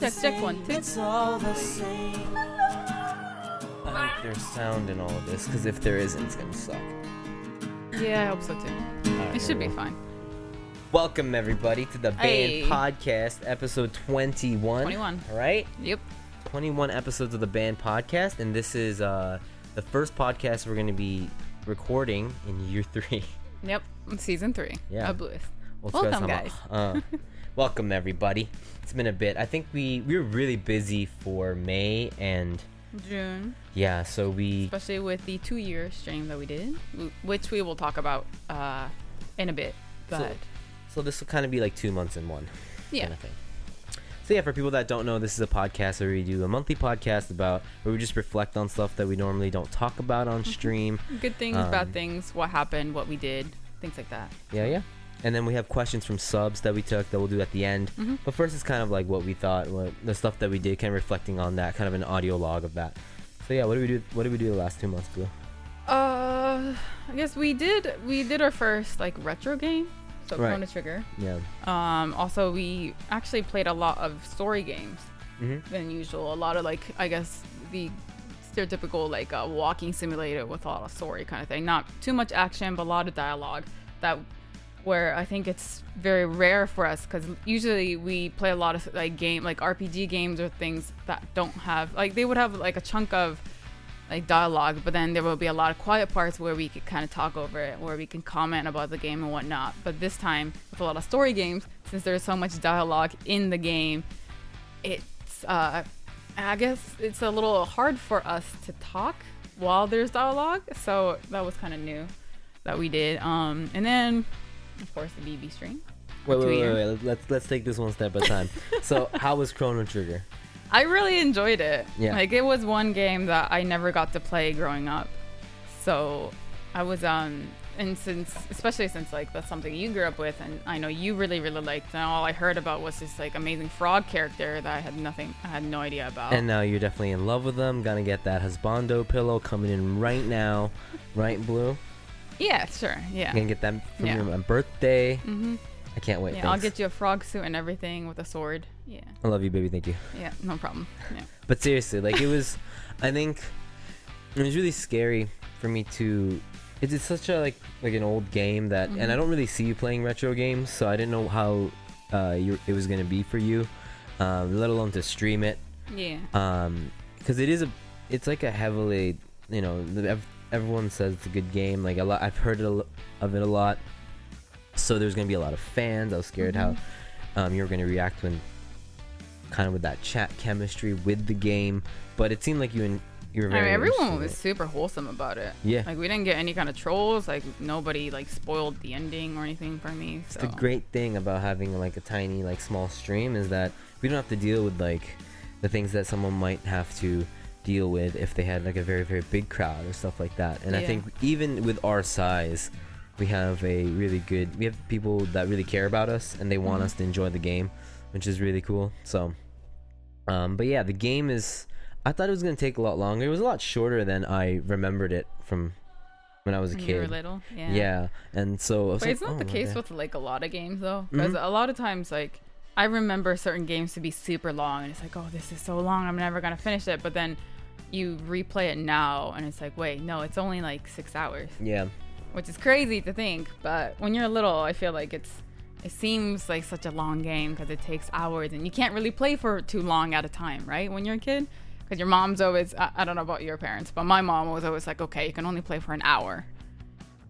Check, check one, two. It's all the same. I hope there's sound in all of this, because if there isn't, it's gonna suck. Yeah, I hope so too. Alright, It should be fine. Welcome everybody to the Band Hey. Podcast, episode 21. 21. All right, Yep. 21 episodes of the Band Podcast, and this is uh the first podcast we're gonna be recording in year three. Yep. Season three. Yeah. Of Blues. Well, Welcome, guys. Uh, welcome everybody. It's been a bit. I think we we were really busy for May and June. yeah, so we Especially with the two year stream that we did, which we will talk about uh, in a bit. So- But so this will kind of be like two months in one. yeah. kind of thing. So yeah, for people that don't know, this is a podcast where we do a monthly podcast about where we just reflect on stuff that we normally don't talk about on stream. Good things, Um, bad things, what happened, what we did, things like that. yeah, yeah. And then we have questions from subs that we took that we'll do at the end. Mhm. But first, it's kind of like what we thought, what the stuff that we did, kind of reflecting on that, kind of an audio log of that. So yeah, what did we do? What did we do the last two months, Blue? Uh, I guess we did we did our first like retro game, so Right. Chrono Trigger. Yeah. Um, also we actually played a lot of story games Mm-hmm. than usual. A lot of like I guess the stereotypical like uh, walking simulator with a lot of story kind of thing. Not too much action, but a lot of dialogue. That where I think it's very rare for us because usually we play a lot of like game like RPG games or things that don't have like they would have like a chunk of like dialogue, but then there will be a lot of quiet parts where we could kind of talk over it, where we can comment about the game and whatnot. But this time, with a lot of story games, since there's so much dialogue in the game, it's uh, I guess it's a little hard for us to talk while there's dialogue. So that was kind of new that we did. Um, and then of course the BB stream. Wait, Two wait, wait, wait. Let's let's take this one step at a time. so, how was Chrono Trigger? I really enjoyed it. Yeah. Like it was one game that I never got to play growing up. So I was um and since especially since like that's something you grew up with and I know you really really liked and all I heard about was this like amazing frog character that I had nothing I had no idea about. And now you're definitely in love with them. Gonna get that husbando pillow coming in right now, right, Blue? Yeah, sure. Yeah. Gonna get that from Yeah. your my birthday. Mhm. I can't wait. Yeah, I'll get you a frog suit and everything with a sword. Yeah. I love you, baby. Thank you. Yeah, no problem. Yeah. But seriously, like it was, I think it was really scary for me to. It's, it's such a like like an old game that, and I Mhm. don't really see you playing retro games, so I didn't know how uh, you, it was gonna be for you, um, let alone to stream it. Yeah. um because it is a it's like a heavily you know everyone says it's a good game like a lot i've heard it of it a lot so there's gonna be a lot of fans i was scared Mhm. how um you were gonna react when kind of with that chat chemistry with the game but it seemed like you and you were I very mean, everyone was super wholesome about it. yeah Like we didn't get any kind of trolls. Like nobody like spoiled the ending or anything for me. So. the great thing about having like a tiny like small stream is that we don't have to deal with like the things that someone might have to deal with if they had like a very very big crowd or stuff like that and i think even with our size we have a really good we have people that really care about us and they want Mhm. us to enjoy the game which is really cool so um but yeah the game is i thought it was going to take a lot longer it was a lot shorter than i remembered it from when i was a when kid you were little. Yeah. yeah. and so But like, it's not "Oh, the case okay." with like a lot of games though, because Mhm. a lot of times like I remember certain games to be super long, and it's like, oh, this is so long, I'm never gonna finish it. But then you replay it now, and it's like, wait, no, it's only like six hours, yeah which is crazy to think. But when you're little, I feel like it's it seems like such a long game because it takes hours, and you can't really play for too long at a time, right? When you're a kid. Because your mom's always, I, I don't know about your parents, but my mom was always like, okay, you can only play for an hour.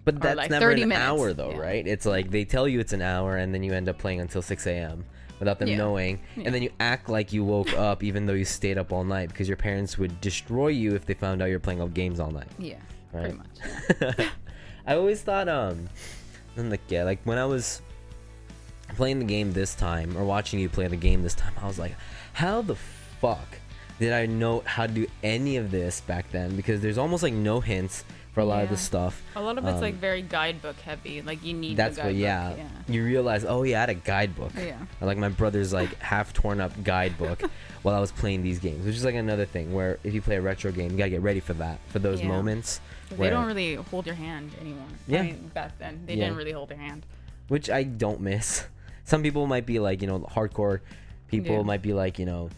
But that's like, never 30 an minutes. hour though, Yeah. right? It's like they tell you it's an hour and then you end up playing until 6 a.m. without them Yeah. knowing. Yeah. And then you act like you woke up even though you stayed up all night because your parents would destroy you if they found out you're playing all games all night. Yeah, Right. pretty much. I always thought, um, like, yeah, like when I was playing the game this time or watching you play the game this time, I was like, how the fuck did I know how to do any of this back then? Because there's almost like no hints for a lot of the stuff. A lot of it's like Um, very guidebook heavy. Like you need. That's what, yeah. yeah. You realize, oh yeah, I had a guidebook. Yeah. Like my brother's like half torn up guidebook while I was playing these games, which is like another thing where if you play a retro game, you gotta get ready for that, for those Yeah. moments, where- They don't really hold your hand anymore. Yeah. I mean, back then they Yeah. didn't really hold your hand. which I don't miss. Some people might be like, you know, hardcore People Yeah. might be like, you know,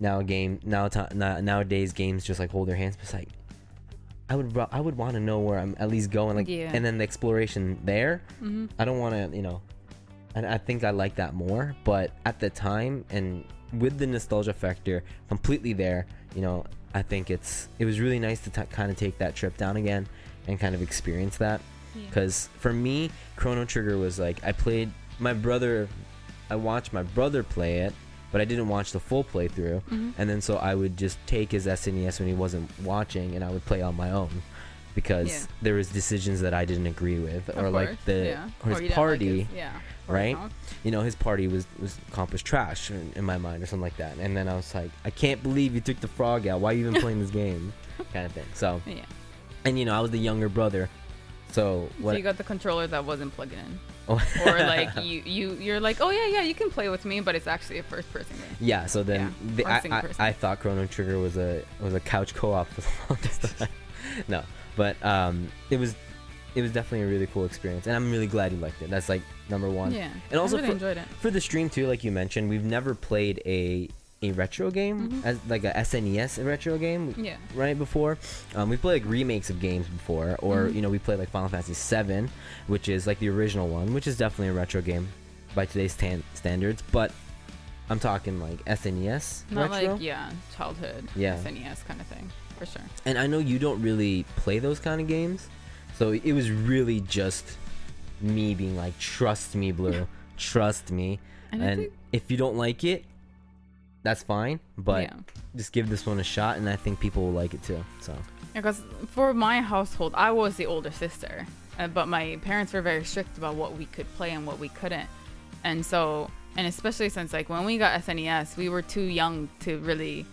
now game now ti now nowadays games just like hold their hands. But it's like, I would I would want to know where I'm at least going, like, Yeah. and then the exploration there. hmm I don't want to, you know, and I think I like that more. But at the time and with the nostalgia factor completely there, you know, I think it's it was really nice to t- kind of take that trip down again and kind of experience that. Yeah. Because for me, Chrono Trigger was like I played my brother, I watched my brother play it, but I didn't watch the full playthrough. Mhm. And then so I would just take his SNES when he wasn't watching, and I would play on my own because Yeah. there was decisions that I didn't agree with, Of or like course, the yeah. his didn't like party. his- yeah. right? not. You know, his party was was accomplished trash in, in my mind, or something like that. And then I was like, I can't believe you took the frog out. Why are you even playing this game? Kind of thing. So, Yeah. and you know, I was the younger brother, so So what? you got the controller that wasn't plugged in. or like you you you're like, oh yeah yeah you can play with me, but it's actually a first person game. Yeah, so then Yeah, the, I, I. I thought Chrono Trigger was a was a couch co-op for the longest time. no, but um, it was it was definitely a really cool experience, and I'm really glad you liked it. That's like number one. Yeah. And also I really for- enjoyed it. For the stream too, like you mentioned, we've never played a a retro game Mhm. as like a SNES retro game. Yeah. Right before, um, we played like remakes of games before, or Mhm. you know we played like Final Fantasy VII, which is like the original one, which is definitely a retro game by today's tan- standards. But I'm talking like SNES Not retro. like yeah childhood Yeah. SNES kind of thing for sure. And I know you don't really play those kind of games, so it was really just me being like, "Trust me, Blue, trust me." And, And if you don't like it, that's fine. But yeah. just give this one a shot, and I think people will like it too. So Because for my household, I was the older sister, uh, but my parents were very strict about what we could play and what we couldn't. And so, and especially since like when we got SNES, we were too young to really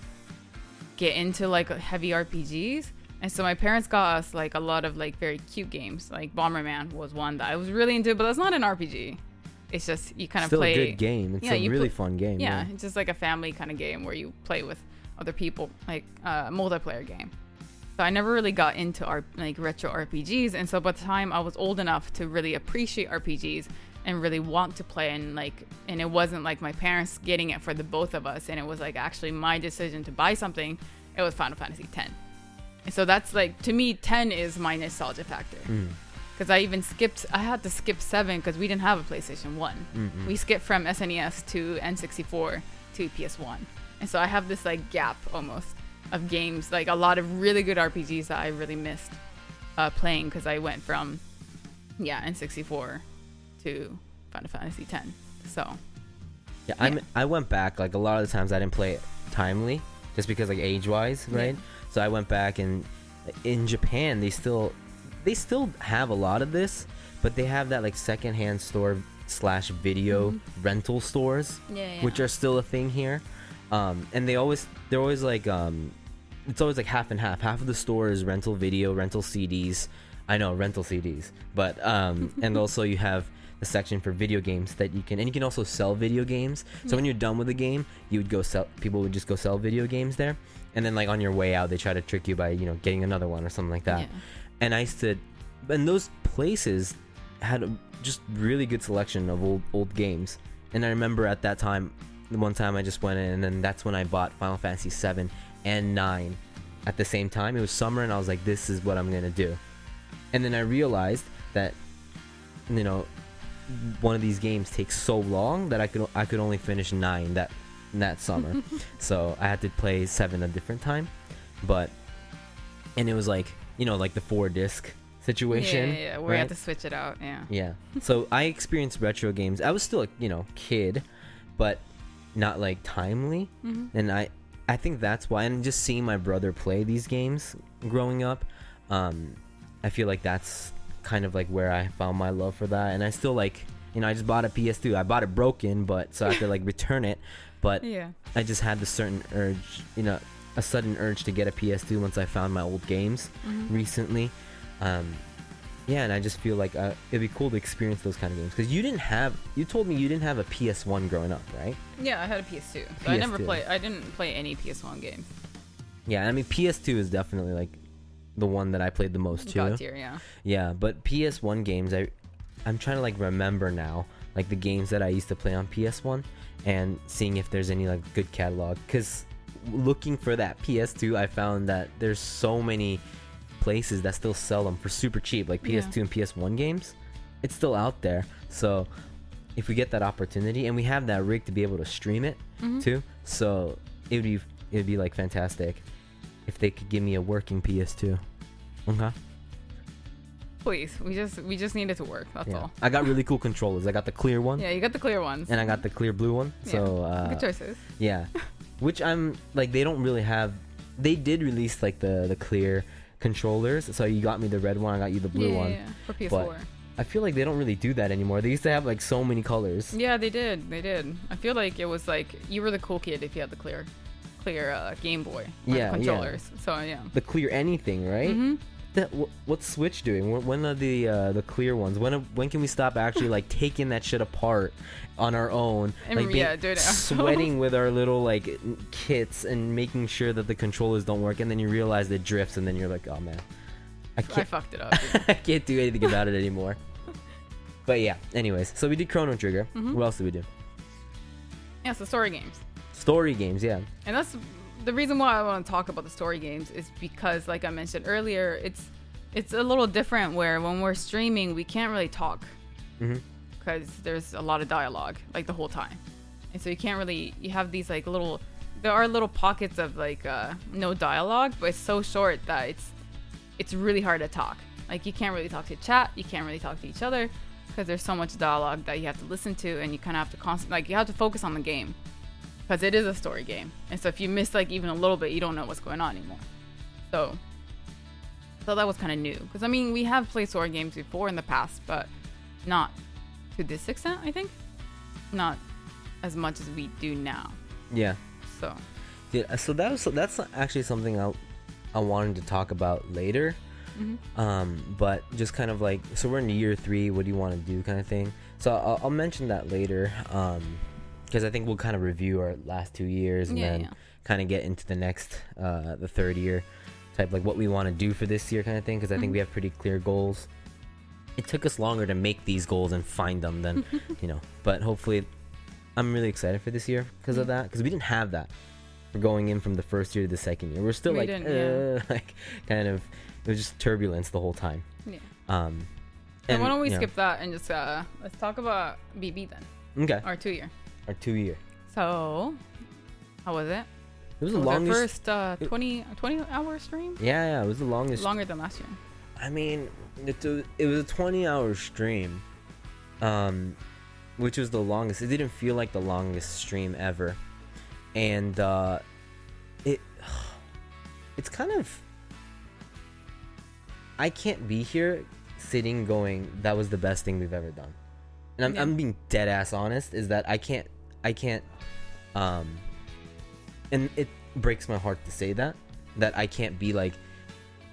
get into like heavy RPGs. And so my parents got us like a lot of like very cute games. Like Bomberman was one that I was really into, but that's not an RPG. It's just you kind of still play a good game. It's yeah, a really pl- fun game. yeah, it's just like a family kind of game where you play with other people, like a multiplayer game. So I never really got into our like retro RPGs, and so by the time I was old enough to really appreciate RPGs and really want to play, and like, and it wasn't like my parents getting it for the both of us, and it was like actually my decision to buy something. It was Final Fantasy X, and so that's like to me, ten is my nostalgia factor Mm. Because I even skipped. I had to skip seven because we didn't have a PlayStation One. Mm-mm. We skipped from SNES to N64 to PS1, and so I have this like gap almost of games, like a lot of really good RPGs that I really missed uh, playing because I went from yeah N64 to Final Fantasy X. So Yeah, I'm, Yeah. I went back like a lot of the times I didn't play it timely, just because like age wise, Yeah. right? So I went back and in Japan they still they still have a lot of this, but they have that like secondhand store slash video Mhm. rental stores, yeah, which are still a thing here. Um, and they always they're always like um, it's always like half and half. Half of the store is rental video, rental CDs. I know rental CDs, but um, and also you have the section for video games that you can and you can also sell video games. So when you're done with the game, you would go sell. People would just go sell video games there, and then like on your way out, they try to trick you by you know getting another one or something like that. And I used to, and those places had a just really good selection of old old games. And I remember at that time, the one time I just went in, and then that's when I bought Final Fantasy VII and 9 at the same time. It was summer, and I was like, this is what I'm gonna do. And then I realized that, you know, one of these games takes so long that I could I could only finish nine that that summer. so I had to play seven a different time, but and it was like you know like the four disc situation. Yeah, yeah, yeah, you right? have to switch it out. Yeah. Yeah. So I experienced retro games. I was still a you know kid, but not like timely. hmm And I I think that's why. And just seeing my brother play these games growing up, um, I feel like that's kind of like where I found my love for that. And I still like you know I just bought a PS2. I bought it broken, but so I have to like return it. But Yeah. I just had the certain urge, you know, a sudden urge to get a PS2 once I found my old games Mhm. recently. Um, yeah, and I just feel like uh, it'd be cool to experience those kind of games because you didn't have. You told me you didn't have a PS1 growing up, right? Yeah, I had a PS2. So I never PS2. play. I didn't play any PS1 games. Yeah, I mean PS2 is definitely like the one that I played the most too. God tier, yeah. Yeah, but PS1 games, I, I'm trying to like remember now, like the games that I used to play on PS1, and seeing if there's any like good catalog. Cause looking for that PS2, I found that there's so many places that still sell them for super cheap, like PS2 and PS1 games. It's still out there. So if we get that opportunity and we have that rig to be able to stream it Mhm. too, so it would be it would be like fantastic if they could give me a working PS2. Okay. Please, we just we just need it to work. That's Yeah. all. I got really cool controllers. I got the clear one Yeah, you got the clear ones. and I got the clear blue one. So uh, Good choices. yeah, which I'm like they don't really have. They did release like the the clear controllers. So you got me the red one. I got you the blue yeah, one. yeah, yeah, for PS4. I feel like they don't really do that anymore. They used to have like so many colors. Yeah, they did. They did. I feel like it was like you were the cool kid if you had the clear, clear uh, Game Boy Yeah, yeah. controllers. So yeah. The clear anything, right? hmm That, what's Switch doing? When, when are the uh, the clear ones? When when can we stop actually like taking that shit apart on our own? And like yeah, doing it sweating with our little like kits and making sure that the controllers don't work, and then you realize it drifts, and then you're like, oh man, I I can't fucked it up. I can't do anything about it anymore. But yeah, anyways, so we did Chrono Trigger. Mhm. What else did we do? yeah, so story games. Story games, yeah. And that's the reason why I want to talk about the story games is because, like I mentioned earlier, it's it's a little different where when we're streaming, we can't really talk because there's a lot of dialogue like the whole time, and so you can't really. You have these like little. There are little pockets of like uh, no dialogue, but it's so short that it's it's really hard to talk. Like you can't really talk to chat. You can't really talk to each other because there's so much dialogue that you have to listen to, and you kind of have to constant like you have to focus on the game because it is a story game. And so if you miss like even a little bit, you don't know what's going on anymore. So, so that was kind of new because I mean we have played story games before in the past, but not to this extent. I think not as much as we do now. Yeah. So Yeah, so that was that's actually something I I wanted to talk about later. mhm. Um, but just kind of like so we're in year three. What do you want to do, kind of thing. So I'll, I'll mention that later. Um, because I think we'll kind of review our last two years and Yeah, then yeah. kind of get into the next uh the third year type like what we want to do for this year kind of thing because I think Mhm. we have pretty clear goals. It took us longer to make these goals and find them than you know, but hopefully I'm really excited for this year because of that because we didn't have that for going in from the first year to the second year. We're still We like uh, like kind of it was just turbulence the whole time. yeah. Um, And why don't we skip that and just uh let's talk about BB then, Okay, our two year. Our two year. So how was it? It was the was our longest. first uh, it- 20, 20 hour stream. Yeah, yeah, it was the longest. Longer than last year. I mean, it, it was a 20 hour stream, um, which was the longest. It didn't feel like the longest stream ever, and uh, it it's kind of I can't be here sitting going that was the best thing we've ever done, and I'm, Yeah. I'm being dead ass honest. Is that I can't I can't um, and it breaks my heart to say that that I can't be like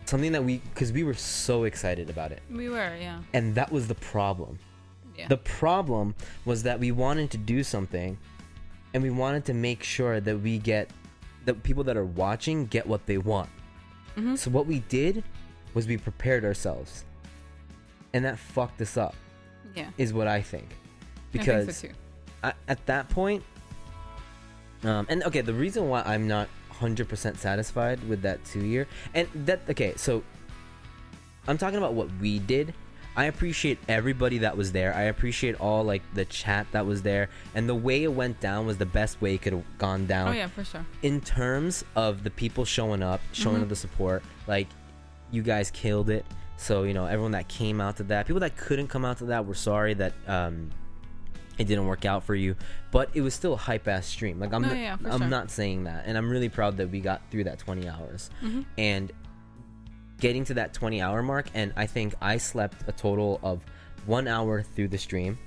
something that we because we were so excited about it We were, yeah. and that was the problem Yeah. the problem was that we wanted to do something and we wanted to make sure that we get the people that are watching get what they want Mhm. so what we did was we prepared ourselves and that fucked us up yeah. is what i think I think because so. I, at that point um, and okay the reason why i'm not 100% satisfied with that two year and that okay so i'm talking about what we did i appreciate everybody that was there i appreciate all like the chat that was there and the way it went down was the best way it could have gone down Oh yeah, for sure. in terms of the people showing up, showing Mhm. up the support, like you guys killed it. So you know everyone that came out to that, people that couldn't come out to that, we're sorry that um, it didn't work out for you. But it was still a hype ass stream. Like I'm, No, not, yeah, I'm sure. not saying that, and I'm really proud that we got through that 20 hours Mhm. and getting to that 20 hour mark. And I think I slept a total of one hour through the stream.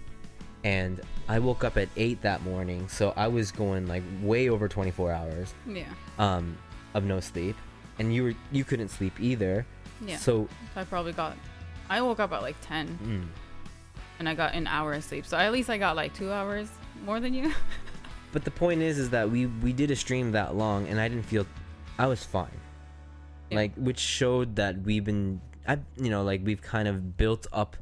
And I woke up at 8 that morning, so I was going like way over 24 hours Yeah. um, of no sleep, and you were you couldn't sleep either. Yeah. So I probably got. I woke up at like ten, mm, and I got an hour of sleep. So at least I got like two hours more than you. but the point is, is that we we did a stream that long, and I didn't feel I was fine. Yeah. Like which showed that we've been I you know like we've kind of built up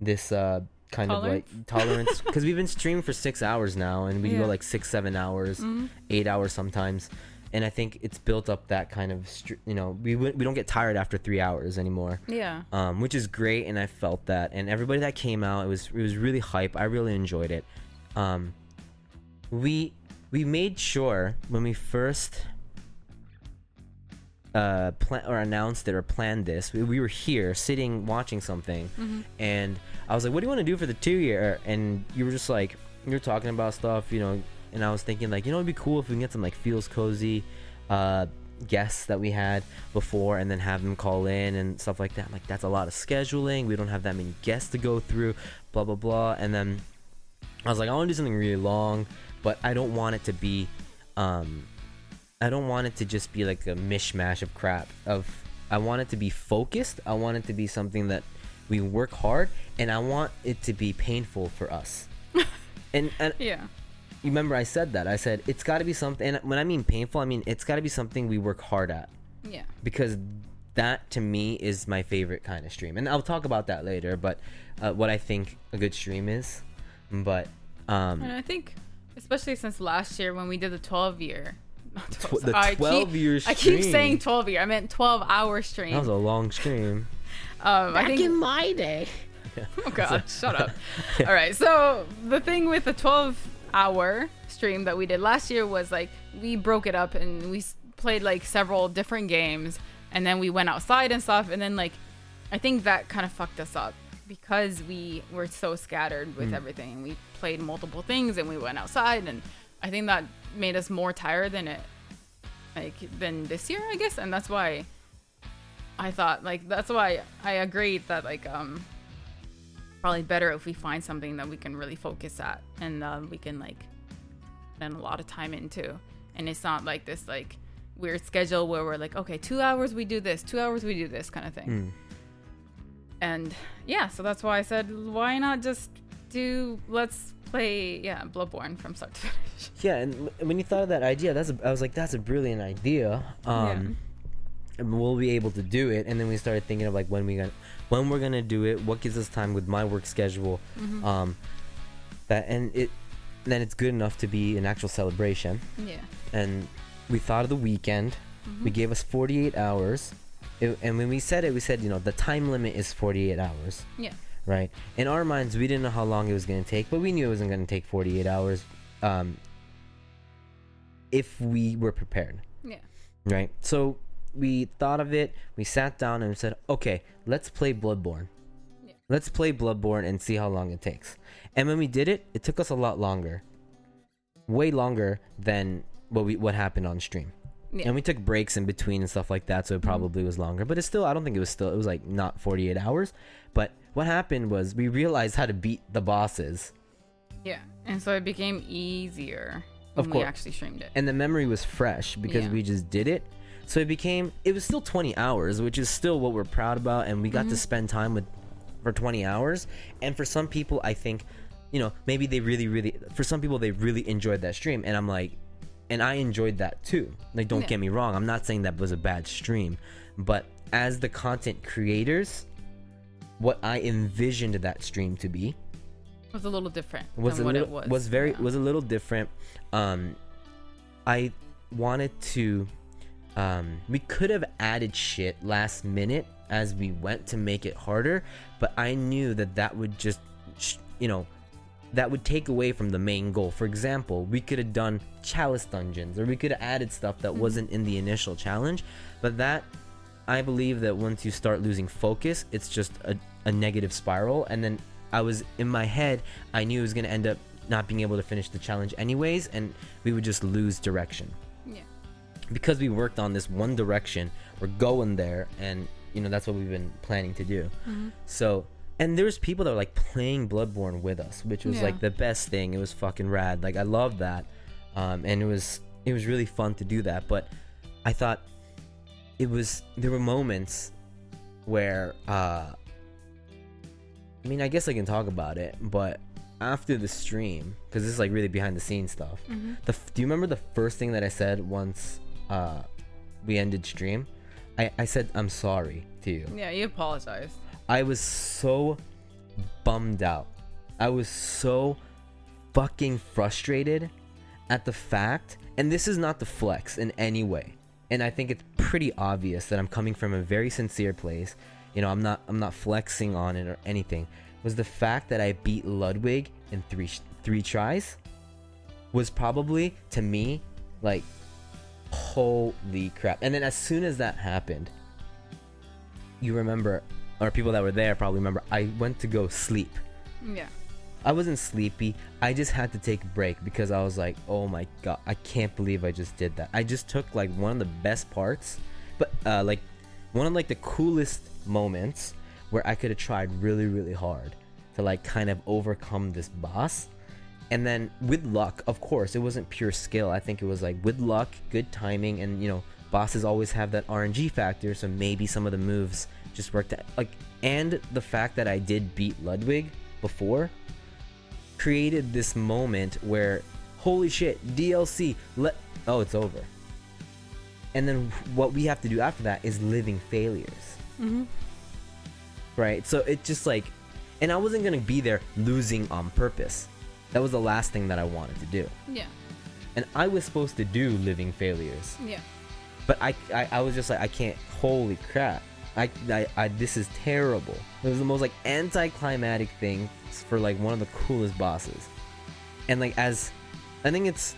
this uh kind of like tolerance because we've been streaming for six hours now and we Yeah. go like six seven hours Mhm. eight hours sometimes and i think it's built up that kind of str- you know we, we don't get tired after three hours anymore Yeah. um, which is great and i felt that and everybody that came out it was it was really hype i really enjoyed it um, we we made sure when we first uh plan or announced it or planned this we, we were here sitting watching something Mhm. and I was like, "What do you want to do for the two year?" And you were just like, you're talking about stuff, you know. And I was thinking like, you know, it'd be cool if we can get some like feels cozy uh, guests that we had before, and then have them call in and stuff like that. Like, that's a lot of scheduling. We don't have that many guests to go through. Blah blah blah. And then I was like, I want to do something really long, but I don't want it to be, um, I don't want it to just be like a mishmash of crap. Of I want it to be focused. I want it to be something that we work hard, and I want it to be painful for us. and and Yeah. You remember I said that I said it's got to be something. And when I mean painful, I mean it's got to be something we work hard at Yeah. because that to me is my favorite kind of stream and i'll talk about that later but uh, what i think a good stream is but um And I think, especially since last year when we did the 12 year. not 12, Tw- the I keep- 12 year I keep saying 12 year. I meant 12 hour stream. that was a long stream um, I think, in my day oh god, shut up. All right, so the thing with the 12 hour stream that we did last year was like we broke it up and we played like several different games and then we went outside and stuff and then like I think that kind of fucked us up because we were so scattered with everything. And we played multiple things and we went outside and I think that made us more tired than it like than this year I guess and that's why I thought like that's why I agreed that like um probably better if we find something that we can really focus at and um, we can like spend a lot of time into and it's not like this like weird schedule where we're like okay two hours we do this two hours we do this kind of thing. Mm. and yeah so that's why i said why not just do let's play yeah bloodborne from start to finish. Yeah and when you thought of that idea that's a, i was like that's a brilliant idea. Um and we'll be able to do it and then we started thinking of like when we gonna when we're gonna do it what gives us time with my work schedule Mhm. um that and it then it's good enough to be an actual celebration yeah and we thought of the weekend. We Mhm. gave us 48 hours. It, and when we said it, we said, you know, the time limit is 48 hours, yeah right? In our minds, we didn't know how long it was going to take, but we knew it wasn't going to take 48 hours um, if we were prepared, yeah right? So we thought of it, we sat down and said, okay, let's play Bloodborne. Yeah. Let's play Bloodborne and see how long it takes. And when we did it, it took us a lot longer. Way longer than what we what happened on stream. yeah And we took breaks in between and stuff like that, so it probably was longer. But it's still, I don't think it was still, it was like not 48 hours. But what happened was we realized how to beat the bosses. yeah and so it became easier Of when we actually streamed it And the memory was fresh because Yeah. we just did it. So it became, it was still 20 hours, which is still what we're proud about. And we got to Mhm. spend time with for 20 hours. And for some people, I think, you know, maybe they really, really, for some people, they really enjoyed that stream. And I'm like, and I enjoyed that too. Like, don't Yeah. get me wrong. I'm not saying that was a bad stream. But as the content creators, what I envisioned that stream to be was a little different was a what little, it was was very yeah. was a little different. Um, I wanted to. Um, we could have added shit last minute as we went to make it harder, but I knew that that would just, you know, that would take away from the main goal. For example, we could have done chalice dungeons, or we could have added stuff that Mhm. wasn't in the initial challenge, but that. I believe that once you start losing focus, it's just a, a negative spiral. And then I was in my head, I knew it was going to end up not being able to finish the challenge anyways, and we would just lose direction. Because we worked on this one direction, we're going there, and you know that's what we've been planning to do. Mhm. So, and there's people that were like playing Bloodborne with us, which was Yeah. like the best thing. It was fucking rad. Like I loved that, um, and it was it was really fun to do that. But I thought it was there were moments where uh, I mean I guess I can talk about it, but after the stream because this is like really behind the scenes stuff. Mhm. The do you remember the first thing that I said once uh, we ended stream? I, I said I'm sorry to you. yeah you apologized I was so bummed out I was so fucking frustrated at the fact, and this is not the flex in any way. And I think it's pretty obvious that I'm coming from a very sincere place. You know, I'm not I'm not flexing on it or anything. Was the fact that I beat Ludwig in three three tries was probably to me like holy crap. And then as soon as that happened, you remember or people that were there probably remember I went to go sleep. Yeah. I wasn't sleepy. I just had to take a break because I was like, "Oh my god, I can't believe I just did that." I just took like one of the best parts, but uh, like one of like the coolest moments where I could have tried really, really hard to like kind of overcome this boss. And then with luck, of course, it wasn't pure skill. I think it was like with luck, good timing, and you know, bosses always have that RNG factor, so maybe some of the moves just worked out. Like, and the fact that I did beat Ludwig before created this moment where holy shit DLC let oh it's over and then what we have to do after that is living failures Mm-hmm. right so it just like and I wasn't gonna be there losing on purpose that was the last thing that I wanted to do. Yeah. and I was supposed to do living failures. Yeah. but I, I I was just like I can't holy crap. I, I I this is terrible. It was the most like anticlimactic thing for like one of the coolest bosses. And like as I think it's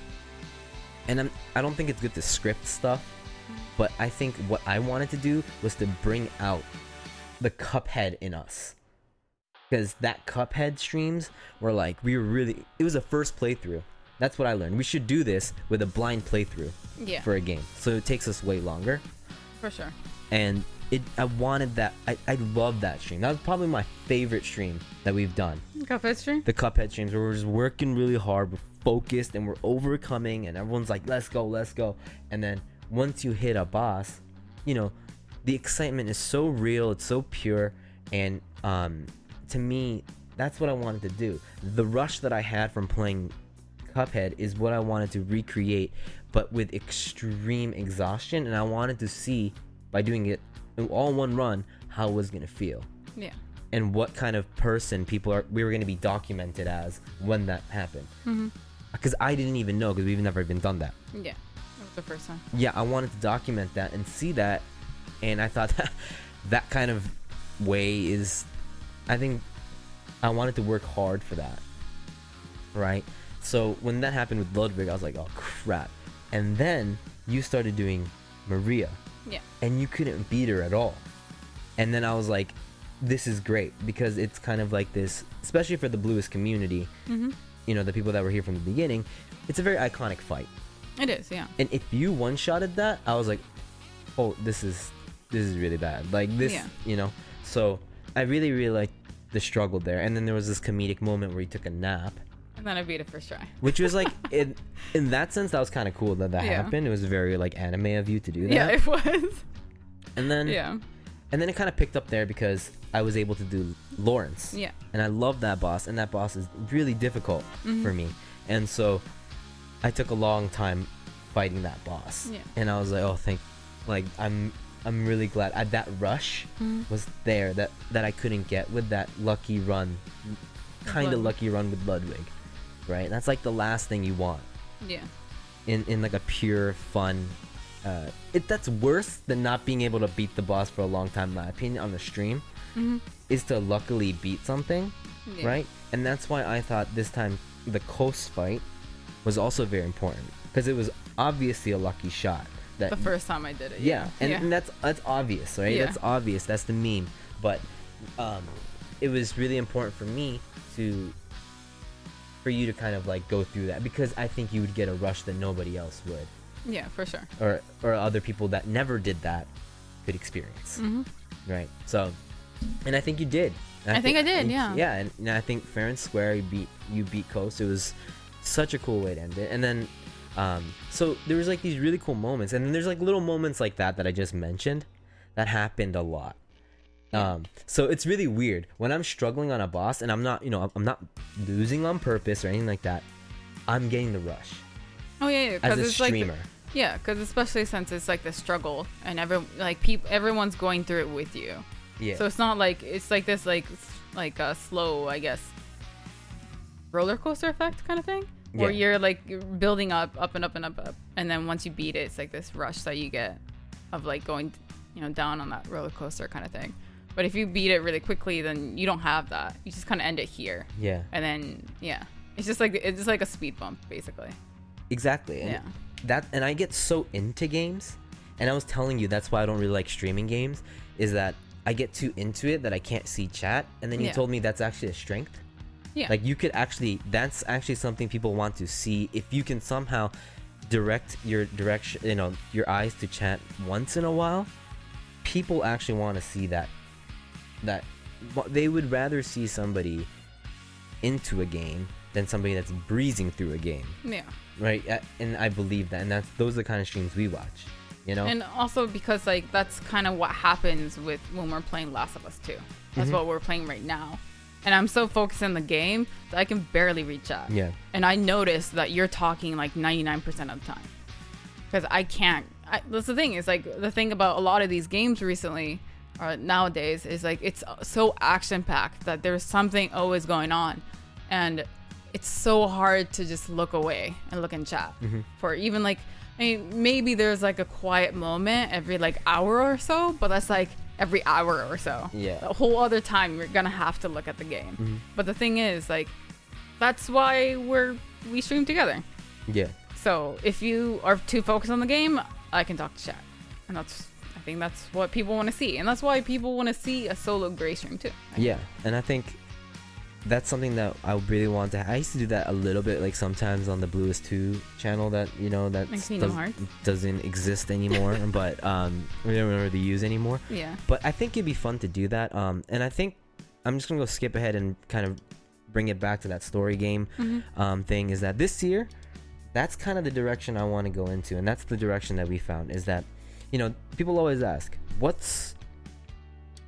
and I'm I don't think it's good to script stuff but I think what I wanted to do was to bring out the cuphead in us because that cuphead streams were like we were really it was a first playthrough that's what I learned we should do this with a blind playthrough Yeah. for a game. So it takes us way longer. For sure. And it I wanted that I, I love that stream. That was probably my favorite stream that we've done. Cuphead stream. The Cuphead streams where we're just working really hard, we're focused and we're overcoming and everyone's like, let's go, let's go. And then once you hit a boss, you know, the excitement is so real, it's so pure, and um to me, that's what I wanted to do. The rush that I had from playing Cuphead is what I wanted to recreate, but with extreme exhaustion, and I wanted to see by doing it all one run how it was gonna feel Yeah. and what kind of person people are we were going to be documented as when that happened Mm-hmm. because i didn't even know because we've never even done that Yeah. That was the first time. yeah i wanted to document that and see that and i thought that that kind of way is i think i wanted to work hard for that right so when that happened with ludwig i was like oh crap and then you started doing maria Yeah. and you couldn't beat her at all. And then I was like, this is great because it's kind of like this, especially for the bluest community, Mm-hmm. you know, the people that were here from the beginning, it's a very iconic fight. It is. Yeah. And if you one shotted that, I was like, oh, this is this is really bad. Like this, Yeah. you know. So I really really liked the struggle there. And then there was this comedic moment where he took a nap, And then I beat it first try. which was like in in that sense that was kind of cool that that Yeah. happened. It was very like anime of you to do that. Yeah, it was. And then Yeah. And then it kind of picked up there because I was able to do Laurence. Yeah. And I love that boss, and that boss is really difficult Mhm. for me. And so I took a long time fighting that boss. Yeah. And I was like, oh, thank, like I'm, I'm really glad I, that rush Mhm. was there that that I couldn't get with that lucky run, kind of lucky run with Ludwig, right? That's like the last thing you want Yeah. in in like a pure fun uh it that's worse than not being able to beat the boss for a long time in my opinion on the stream Mm-hmm. is to luckily beat something Yeah. right and that's why i thought this time the Kos fight was also very important because it was obviously a lucky shot that The first time I did it. yeah, and, yeah. and that's that's obvious right Yeah. that's obvious that's the meme but um it was really important for me to for you to kind of like go through that because i think you would get a rush that nobody else would yeah, for sure. or or other people that never did that could experience Mm-hmm. right so and i think you did And I think I did, and- yeah. yeah and, and i think fair and square you beat you beat Kos it was such a cool way to end it and then um so there was like these really cool moments and then there's like little moments like that that i just mentioned that happened a lot. Um so it's really weird. When i'm struggling on a boss and i'm not you know i'm not losing on purpose or anything like that i'm getting the rush. Oh yeah, yeah. as a it's like streamer. The- yeah, because especially since it's like the struggle and every like people everyone's going through it with you. yeah. So it's not like it's like this like like a slow I guess roller coaster effect kind of thing, where Yeah. you're like you're building up, up and up and up, up, and then once you beat it, it's like this rush that you get of like going, you know, down on that roller coaster kind of thing. But if you beat it really quickly, then you don't have that. You just kind of end it here, Yeah. and then yeah, it's just like it's just like a speed bump basically. Exactly. And Yeah. That and I get so into games, and I was telling you that's why I don't really like streaming games. Is that I get too into it that I can't see chat, and then you Yeah. told me that's actually a strength. Yeah. Like you could actually, that's actually something people want to see if you can somehow direct your direction, you know, your eyes to chat once in a while. People actually want to see that. That they would rather see somebody into a game than somebody that's breezing through a game yeah. right and i believe that and that's those are the kind of streams we watch you know And also because like that's kind of what happens with when we're playing Last of Us 2. That's Mm-hmm. what we're playing right now. And I'm so focused in the game that I can barely reach out. Yeah. And I notice that you're talking like 99% of the time. Because I can't. I, that's the thing. Is like the thing about a lot of these games recently or nowadays is like it's so action packed that there's something always going on, and it's so hard to just look away and look in chat Mm-hmm. for even like I mean maybe there's like a quiet moment every like hour or so, but that's like every hour or so. Yeah. The whole other time you're gonna have to look at the game. Mm-hmm. But the thing is like that's why we're we stream together. yeah So if you are too focused on the game, I can talk to chat, and that's I think that's what people want to see, and that's why people want to see a solo gray stream too. yeah and i think that's something that i really want to i used to do that a little bit like sometimes on the bluest 2 channel that you know that Kingdom doesn't exist anymore but um we don't really use anymore. Yeah. but i think it'd be fun to do that um and i think i'm just gonna go skip ahead and kind of bring it back to that story game um thing is that this year that's kind of the direction i want to go into and that's the direction that we found is that you know people always ask what's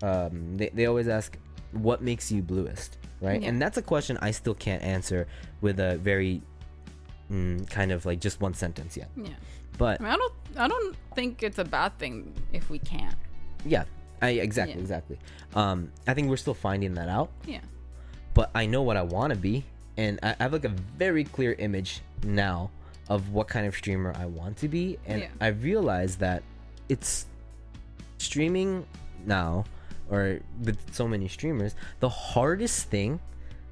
um they, they always ask what makes you bluest right Yeah. and that's a question i still can't answer with a very mm, kind of like just one sentence yet Yeah. but I mean, I don't I don't think it's a bad thing if we can't. yeah I, exactly Yeah. exactly um i think we're still finding that out Yeah. but I know what I want to be, and I I have like a very clear image now of what kind of streamer I want to be, and Yeah. I realize that it's streaming now, or with so many streamers, the hardest thing,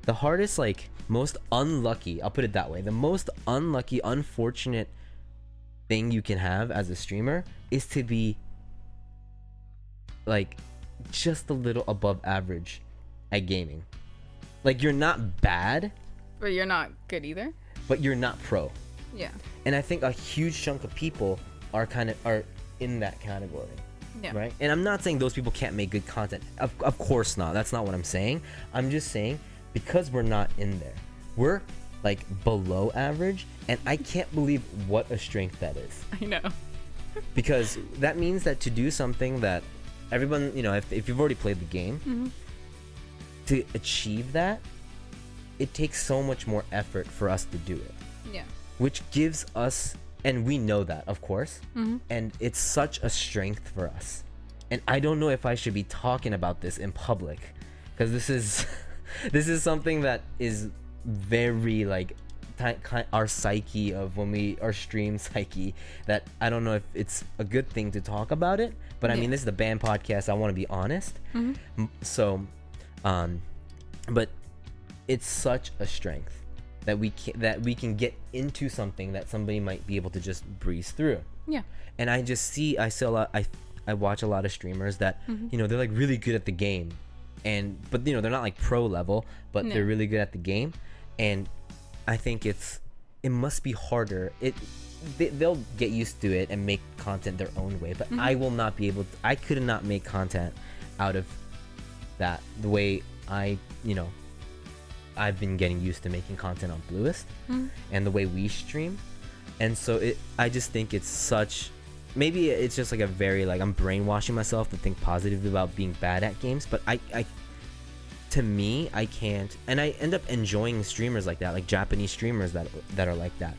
the hardest like most unlucky, I'll put it that way, the most unlucky, unfortunate thing you can have as a streamer is to be like just a little above average at gaming. Like you're not bad, But you're not good either. but you're not pro. Yeah. And I think a huge chunk of people are kind of are in that category, Yeah. right? And I'm not saying those people can't make good content. Of, of course not. That's not what I'm saying. I'm just saying because we're not in there. We're like below average and I can't believe what a strength that is. I know. because that means that to do something that everyone you know if, if you've already played the game mm-hmm. to achieve that it takes so much more effort for us to do it Yeah. which gives us and we know that of course Mm-hmm. and it's such a strength for us and i don't know if i should be talking about this in public because this is this is something that is very like our psyche of when we our stream psyche that i don't know if it's a good thing to talk about it but i Yeah. mean this is the band podcast i want to be honest Mm-hmm. So um but it's such a strength that we can that we can get into something that somebody might be able to just breeze through. Yeah. and i just see i see a lot i i watch a lot of streamers that mm-hmm. you know they're like really good at the game. And but you know they're not like pro level but No. they're really good at the game. And i think it's it must be harder. It they, they'll get used to it and make content their own way but mm-hmm. i will not be able to, i could not make content out of that the way i you know i've been getting used to making content on bluest hmm. and the way we stream. And so it i just think it's such maybe it's just like a very like i'm brainwashing myself to think positively about being bad at games but i i to me i can't and i end up enjoying streamers like that like japanese streamers that that are like that.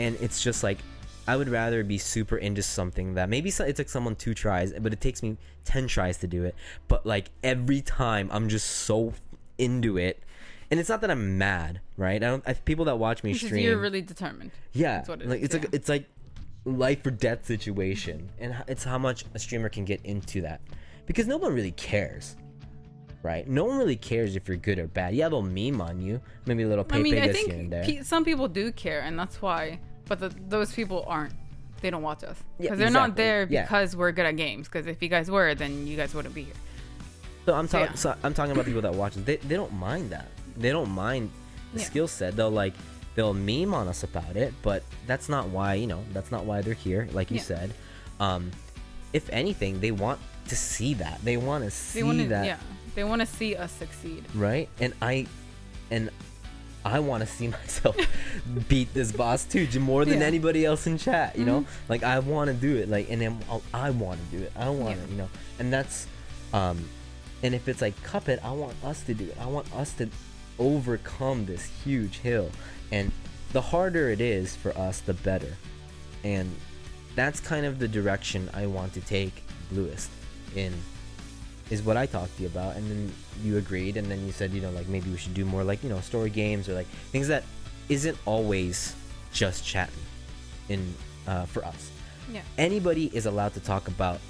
And it's just like i would rather be super into something that maybe it took someone two tries but it takes me 10 tries to do it. But like every time i'm just so into it and it's not that I'm mad, right? I don't. I, people that watch me Because stream, you're really determined. yeah, That's what it like is, it's like it's like life or death situation, and it's how much a streamer can get into that, because no one really cares, right? No one really cares if you're good or bad. Yeah, they'll meme on you, maybe a little I mean, I pepegas here and think there. pe- some people do care, and that's why. But the, those people aren't. They don't watch us Yeah, because they're not exactly. there Yeah. because we're good at games. Because if you guys were, then you guys wouldn't be here. So I'm talking. yeah. So I'm talking about people that watch. They they don't mind that. They don't mind the Yeah. skill set. They'll like they'll meme on us about it, but that's not why you know. That's not why they're here. Like you Yeah. said, um, if anything, they want to see that. They want to see to, that, yeah. They want to see us succeed. right? And I, and I want to see myself beat this boss too, more than Yeah. anybody else in chat. You know, like I want to do it. Like, and then I'll- I want to do it. I want to, Yeah. you know, and that's, um, and if it's like Cuphead, I want us to do it. I want us to overcome this huge hill, and the harder it is for us, the better. And that's kind of the direction I want to take Bluist in is what I talked to you about, and then you agreed, and then you said, you know, like maybe we should do more like you know story games or like things that isn't always just chatting in uh, for us. Yeah. Anybody is allowed to talk about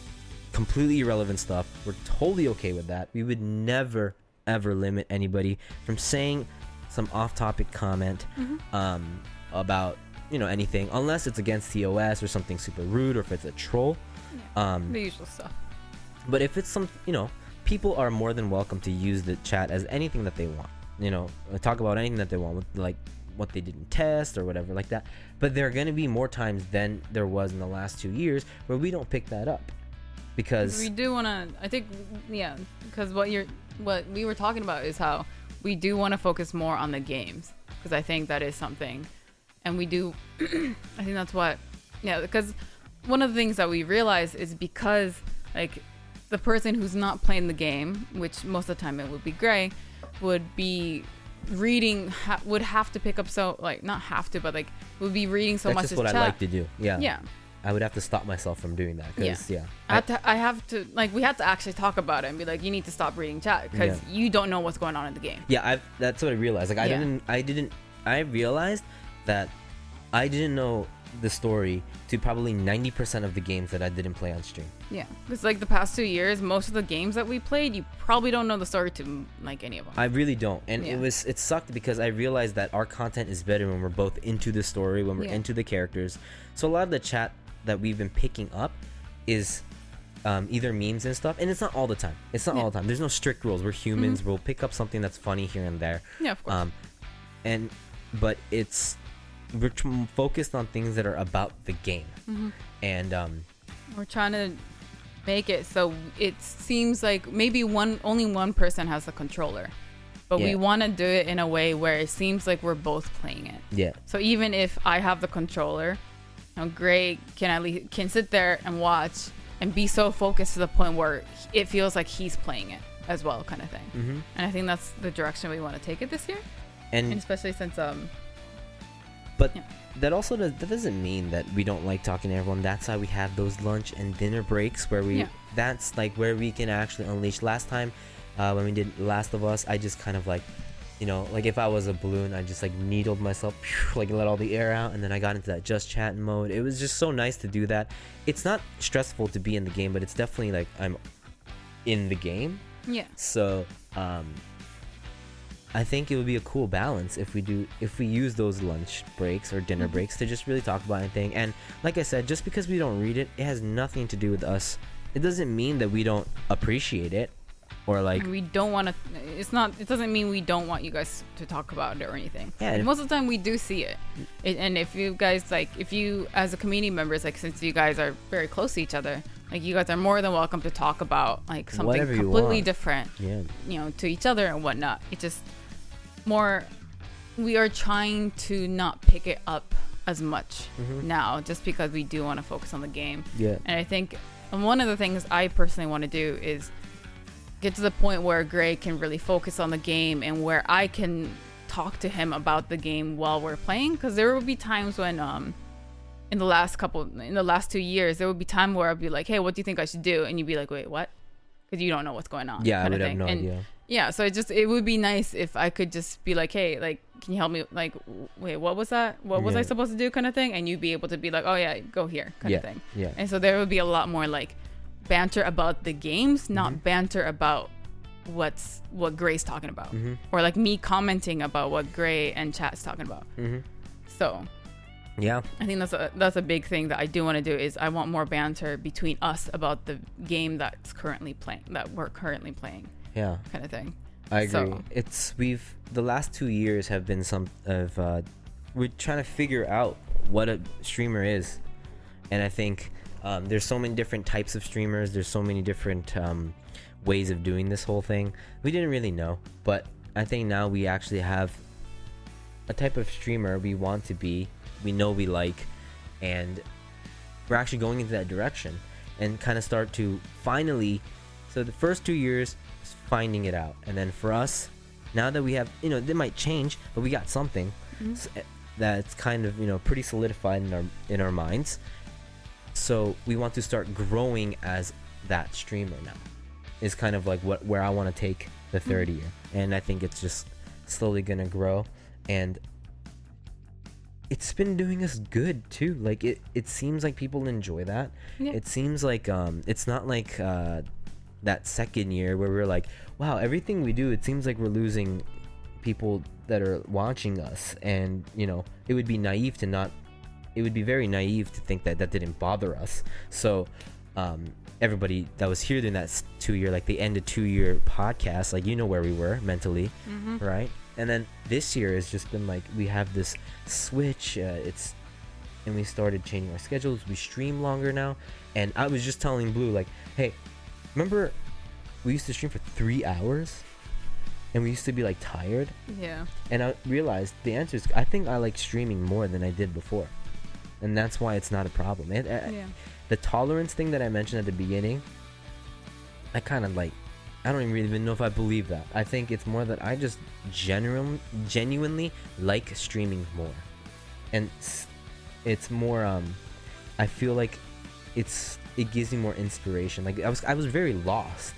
completely irrelevant stuff. We're totally okay with that. We would never ever limit anybody from saying some off-topic comment um, about you know anything unless it's against TOS or something super rude or if it's a troll. Um, The usual stuff. but if it's some, you know, people are more than welcome to use the chat as anything that they want. You know, uh, talk about anything that they want, with, like what they didn't test or whatever like that. But there are going to be more times than there was in the last two years where we don't pick that up because we do want to i think yeah because what you're what we were talking about is how we do want to focus more on the games because i think that is something and we do i think that's what yeah because one of the things that we realize is because like the person who's not playing the game which most of the time it would be gray would be reading ha- would have to pick up so like not have to but like would be reading so that's much just as what chat. I like to do. Yeah. yeah I would have to stop myself from doing that because yeah. I have, to, I have to like we have to actually talk about it and be like you need to stop reading chat because Yeah. you don't know what's going on in the game. Yeah, I that's what I realized. Like I Yeah. didn't I didn't I realized that I didn't know the story to probably 90% of the games that I didn't play on stream. Yeah, because like the past two years, most of the games that we played, you probably don't know the story to like any of them. I really don't. And Yeah. it was it sucked because I realized that our content is better when we're both into the story, when we're Yeah. into the characters. So a lot of the chat that we've been picking up is um, either memes and stuff, and it's not all the time. It's not Yeah. Mm-hmm. all the time. There's no strict rules. We're humans. We'll pick up something that's funny here and there. yeah, of course. Um, and but it's we're tr- focused on things that are about the game, Mm-hmm. and um, We're trying to make it so it seems like maybe one only one person has the controller, but we want to do it in a way where it seems like we're both playing it. yeah, So even if I have the controller, know, Gray can at least can sit there and watch and be so focused to the point where it feels like he's playing it as well, kind of thing. hmm And I think that's the direction we want to take it this year, and and especially since um But Yeah. that also does, that doesn't mean that we don't like talking to everyone. That's why we have those lunch and dinner breaks where we. Yeah. That's like where we can actually unleash. Last time, uh, when we did Last of Us, I just kind of like, you know, like if I was a balloon, I just like needled myself, like let all the air out, and then I got into that just chatting mode. It was just so nice to do that. It's not stressful to be in the game, but it's definitely like I'm in the game. yeah So, um, I think it would be a cool balance if we do if we use those lunch breaks or dinner Mhm. breaks to just really talk about anything. And like I said, just because we don't read it, it has nothing to do with us. It doesn't mean that we don't appreciate it or like we don't want to. It's not. It doesn't mean we don't want you guys to talk about it or anything. Yeah, And most of the time we do see it. it. And if you guys like, if you as a community members, like since you guys are very close to each other, like you guys are more than welcome to talk about like something Whatever completely different. yeah. you know to each other and whatnot it just more we are trying to not pick it up as much Mhm. now just because we do want to focus on the game Yeah. and i think one of the things i personally want to do is get to the point where gray can really focus on the game and where i can talk to him about the game while we're playing because there will be times when um in the last couple in the last two years there would be time where i'd be like hey what do you think i should do and you'd be like wait what because you don't know what's going on. Yeah, I would have thing. no And idea. Yeah, so it just it would be nice if I could just be like, hey, like, can you help me? Like, wait, what was that? What was I supposed to do? Kind of thing, and you'd be able to be like, oh yeah, go here, kind Yeah. of thing. Yeah. And so there would be a lot more like banter about the games, not Mhm. banter about what's what Gray's talking about, Mhm. or like me commenting about what Gray and Chat's talking about. Mhm. So Yeah. I think that's a that's a big thing that I do want to do is I want more banter between us about the game that's currently playing that we're currently playing, Yeah. kind of thing. I agree. So- It's we've the last two years have been some of uh, we're trying to figure out what a streamer is, and I think um, there's so many different types of streamers. There's so many different um, ways of doing this whole thing. We didn't really know, but I think now we actually have a type of streamer we want to be. We know we like, and we're actually going into that direction and kind of start to finally. So the first two years is finding it out, and then for us, now that we have, you know, they might change, but we got something eh, that's kind of you know pretty solidified in our in our minds. So we want to start growing as that streamer now. Is kind of like what where I want to take the third year, and I think it's just slowly gonna grow, and it's been doing us good too. Like it, it seems like people enjoy that. Yeah. It seems like um, it's not like uh, that second year where we're like, wow, everything we do, it seems like we're losing people that are watching us, and you know, it would be naive to not. It would be very naive to think that that didn't bother us. So, um, everybody that was here during that two year, like the end of two year podcast, like you know where we were mentally, Mm-hmm. right? And then this year has just been like we have this switch. Uh, it's and we started changing our schedules. We stream longer now, and I was just telling Blue like, hey, remember we used to stream for three hours, and we used to be like tired. Yeah. And I realized the answer is I think I like streaming more than I did before, and that's why it's not a problem. And, uh, Yeah. the tolerance thing that I mentioned at the beginning, I kind of like. I don't even really know if I believe that. I think it's more that I just genuine, genuinely like streaming more, and it's more. Um, I feel like it's it gives me more inspiration. Like I was I was very lost,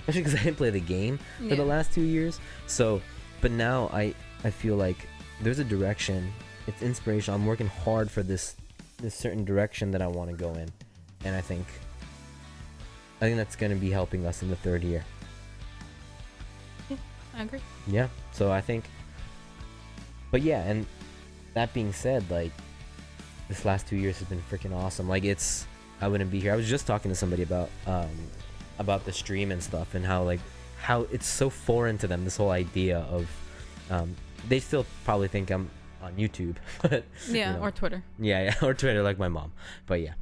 especially because I didn't play the game for the last two years. So, but now I I feel like there's a direction. It's inspiration. I'm working hard for this this certain direction that I want to go in, and I think I think that's going to be helping us in the third year. Yeah, I agree. Yeah. So I think, but yeah, and that being said, like this last two years has been freaking awesome. Like it's I wouldn't be here. I was just talking to somebody about um about the stream and stuff and how like how it's so foreign to them this whole idea of um they still probably think I'm on YouTube, but Yeah. know. Or Twitter. yeah, yeah, or Twitter like my mom. But yeah.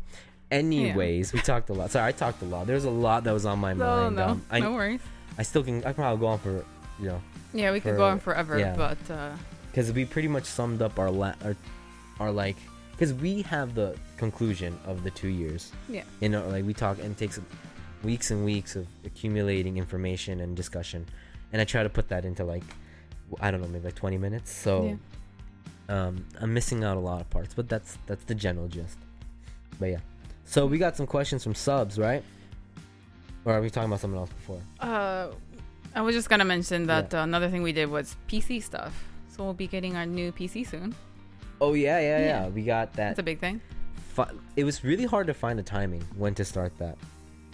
Anyways, we talked a lot. Sorry, I talked a lot. There's a lot that was on my No, mind. no, Um, I no worries. I still can. I can probably go on for you know Yeah, we could go on forever, yeah. but uh, because we pretty much summed up our la- our, our like because we have the conclusion of the two years yeah. you know like we talk and it takes weeks and weeks of accumulating information and discussion and i try to put that into like I don't know maybe like 20 minutes so um i'm missing out a lot of parts but that's that's the general gist but yeah so we got some questions from subs right or are we talking about something else before Uh, I was just gonna mention that uh, another thing we did was PC stuff. So we'll be getting our new PC soon. oh yeah yeah yeah, Yeah. we got that That's a big thing. fi- it was really hard to find the timing when to start that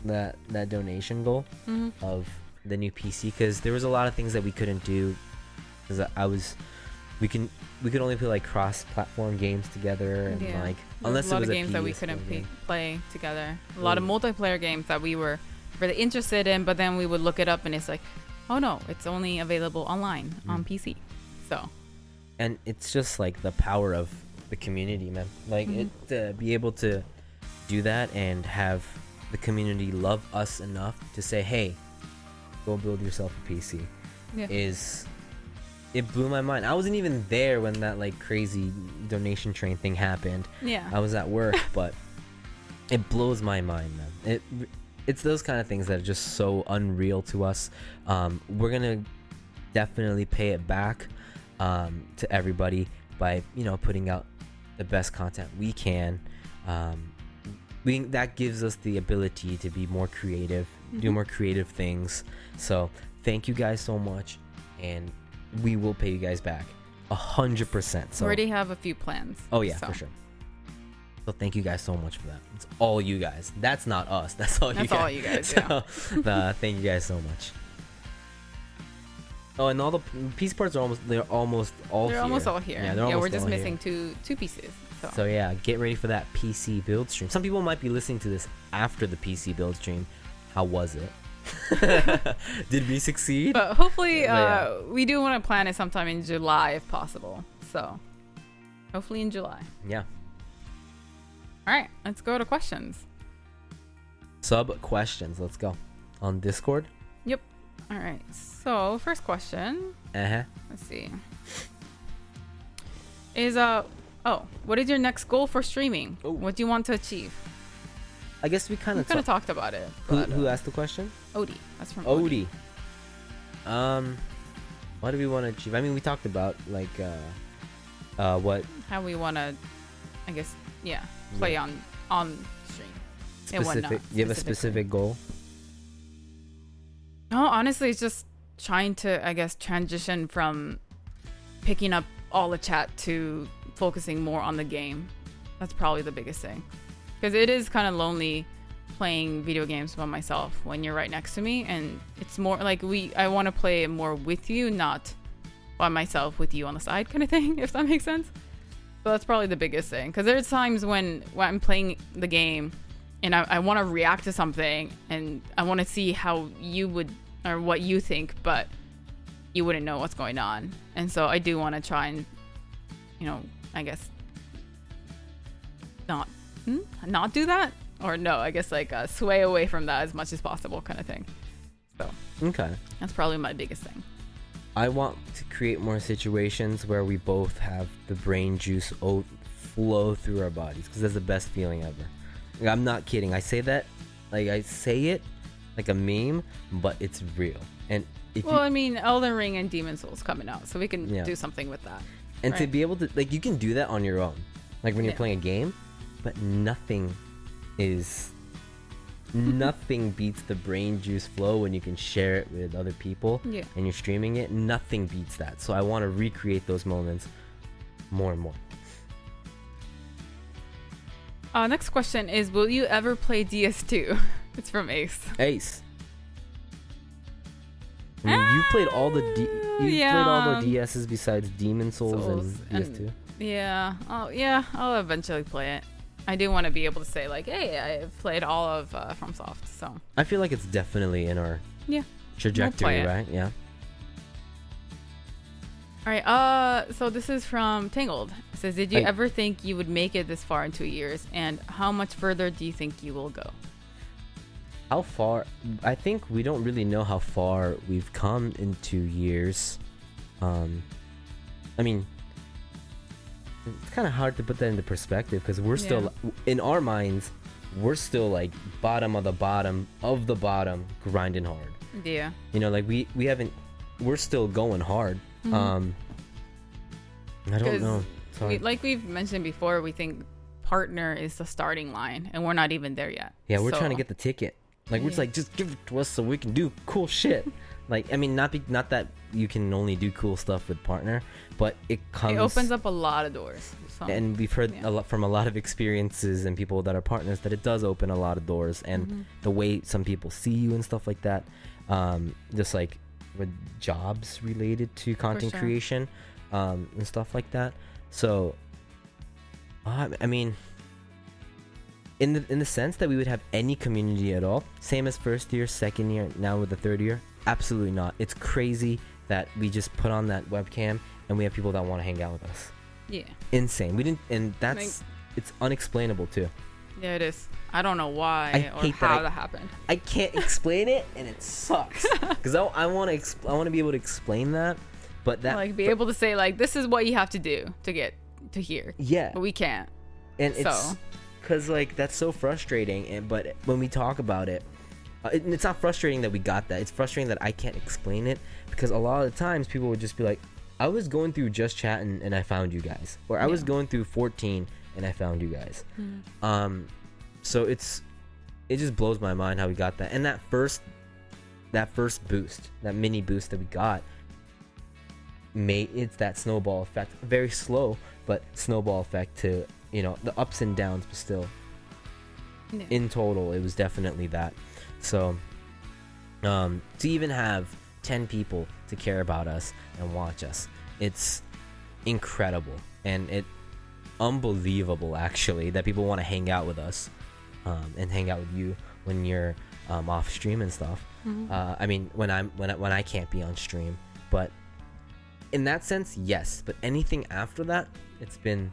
that that donation goal Mm-hmm. of the new PC because there was a lot of things that we couldn't do because I, I was we can we could only play like cross-platform games together and Yeah. like Unless unless a it lot was of games that we couldn't play, together. A lot of multiplayer games that we were really interested in, but then we would look it up and it's like, oh no, it's only available online on Mm. PC. So and it's just like the power of the community man like Mhm. it to be able to do that and have the community love us enough to say hey go build yourself a pc yeah, is it blew my mind. I wasn't even there when that like crazy donation train thing happened. Yeah, i was at work but it blows my mind man. It it's those kind of things that are just so unreal to us. Um, we're gonna definitely pay it back um, to everybody by you know putting out the best content we can. Um, we that gives us the ability to be more creative, do Mhm. more creative things. So thank you guys so much, and we will pay you guys back a hundred percent. So already have a few plans. oh yeah, so. for sure. So thank you guys so much for that. It's all you guys. That's not us. That's all you That's guys. all you guys, So, uh, thank you guys so much. Oh, and all the piece parts are almost they're almost all They're here. almost all here. Yeah, they're we're just all here. missing two two pieces. So, So yeah, get ready for that PC build stream. Some people might be listening to this after the PC build stream. How was it? Did we succeed? but hopefully, yeah. uh, we do want to plan it sometime in July if possible. So, hopefully in July. Yeah. All right, let's go to questions. Sub questions. Let's go. On Discord. Yep. All right. So, first question. Uh huh. Let's see. Is uh oh, what is your next goal for streaming? Oh. What do you want to achieve? I guess we kind of. kind of talked about it. who, but, who uh, asked the question? Odie. That's from Odie. Odie. Um, what do we want to achieve? I mean, we talked about like uh, uh, what How we want to, I guess, yeah, play on on stream. And whatnot, specific? You have a specific goal? No, honestly, it's just trying to, I guess, transition from picking up all the chat to focusing more on the game. That's probably the biggest thing. Because it is kind of lonely playing video games by myself when you're right next to me. And it's more like we, I want to play more with you, not by myself with you on the side kind of thing, if that makes sense. So that's probably the biggest thing. Because there's times when, when I'm playing the game and I, I want to react to something and I want to see how you would or what you think, but you wouldn't know what's going on. And so I do want to try and, you know, I guess not hmm? not do that or no, I guess like uh, sway away from that as much as possible, kind of thing. So Okay. that's probably my biggest thing. I want to create more situations where we both have the brain juice o- flow through our bodies because that's the best feeling ever. Like, I'm not kidding. I say that, like I say it like a meme, but it's real. And if Well, you, I mean, Elden Ring and Demon's Souls coming out, so we can Yeah. do something with that. and to be able to like you can do that on your own, like when you're Yeah. playing a game, but nothing is nothing beats the brain juice flow when you can share it with other people Yeah. and you're streaming it. Nothing beats that. So I want to recreate those moments more and more. Uh, next question is Will you ever play DS2? it's from Ace. Ace. I mean, you played all the D- you played all the DSs besides Demon's Souls, Souls and and- DS2. Yeah. Oh, yeah. I'll eventually play it. I do want to be able to say like, "Hey, I've played all of uh, FromSoft." So I feel like it's definitely in our Yeah. trajectory, it. right? Yeah. All right. Uh, so this is from Tangled. It says, "Did you Hey. ever think you would make it this far in two years? And how much further do you think you will go?" How far? I think we don't really know how far we've come in two years. Um, I mean, it's kind of hard to put that into perspective because we're still, in our minds, we're still like bottom of the bottom of the bottom, grinding hard. Yeah. You know, like we we haven't, we're still going hard. Mhm. Um, I don't know. We, like we've mentioned before, we think partner is the starting line, and we're not even there yet. Yeah, we're trying to get the ticket. Like we're just like, just give it to us so we can do cool shit. Like I mean, not be not that you can only do cool stuff with partner, but it comes. It opens up a lot of doors. So. And we've heard yeah. a lot from a lot of experiences and people that are partners that it does open a lot of doors, and Mhm. the way some people see you and stuff like that. Um, just like with jobs related to content sure. creation, um, and stuff like that. So, uh, I mean, in the in the sense that we would have any community at all, same as first year, second year, now with the third year, absolutely not. It's crazy that we just put on that webcam and we have people that want to hang out with us. yeah. Insane. We didn't, and that's Like- it's unexplainable too. Yeah, it is. I don't know why I or hate that how I- that happened. I can't explain it, and it sucks because I, I want to exp- I want to be able to explain that, but that like be able to say like this is what you have to do to get to here, yeah, but we can't. and it's so because like that's so frustrating. And but when we talk about it, uh, it, it's not frustrating that we got that. It's frustrating that I can't explain it because a lot of the times people would just be like, "I was going through just chatting and I found you guys," or "I was going through 14 and I found you guys." Mm. Um, so it's it just blows my mind how we got that and that first that first boost that mini boost that we got made it's that snowball effect very slow but snowball effect to you know the ups and downs but still Yeah. in total it was definitely that so um to even have 10 people to care about us and watch us it's incredible. And it unbelievable actually that people want to hang out with us um, and hang out with you when you're um, off stream and stuff. Mhm. uh, i mean when i'm when I, when i can't be on stream. But in that sense yes. But anything after that it's been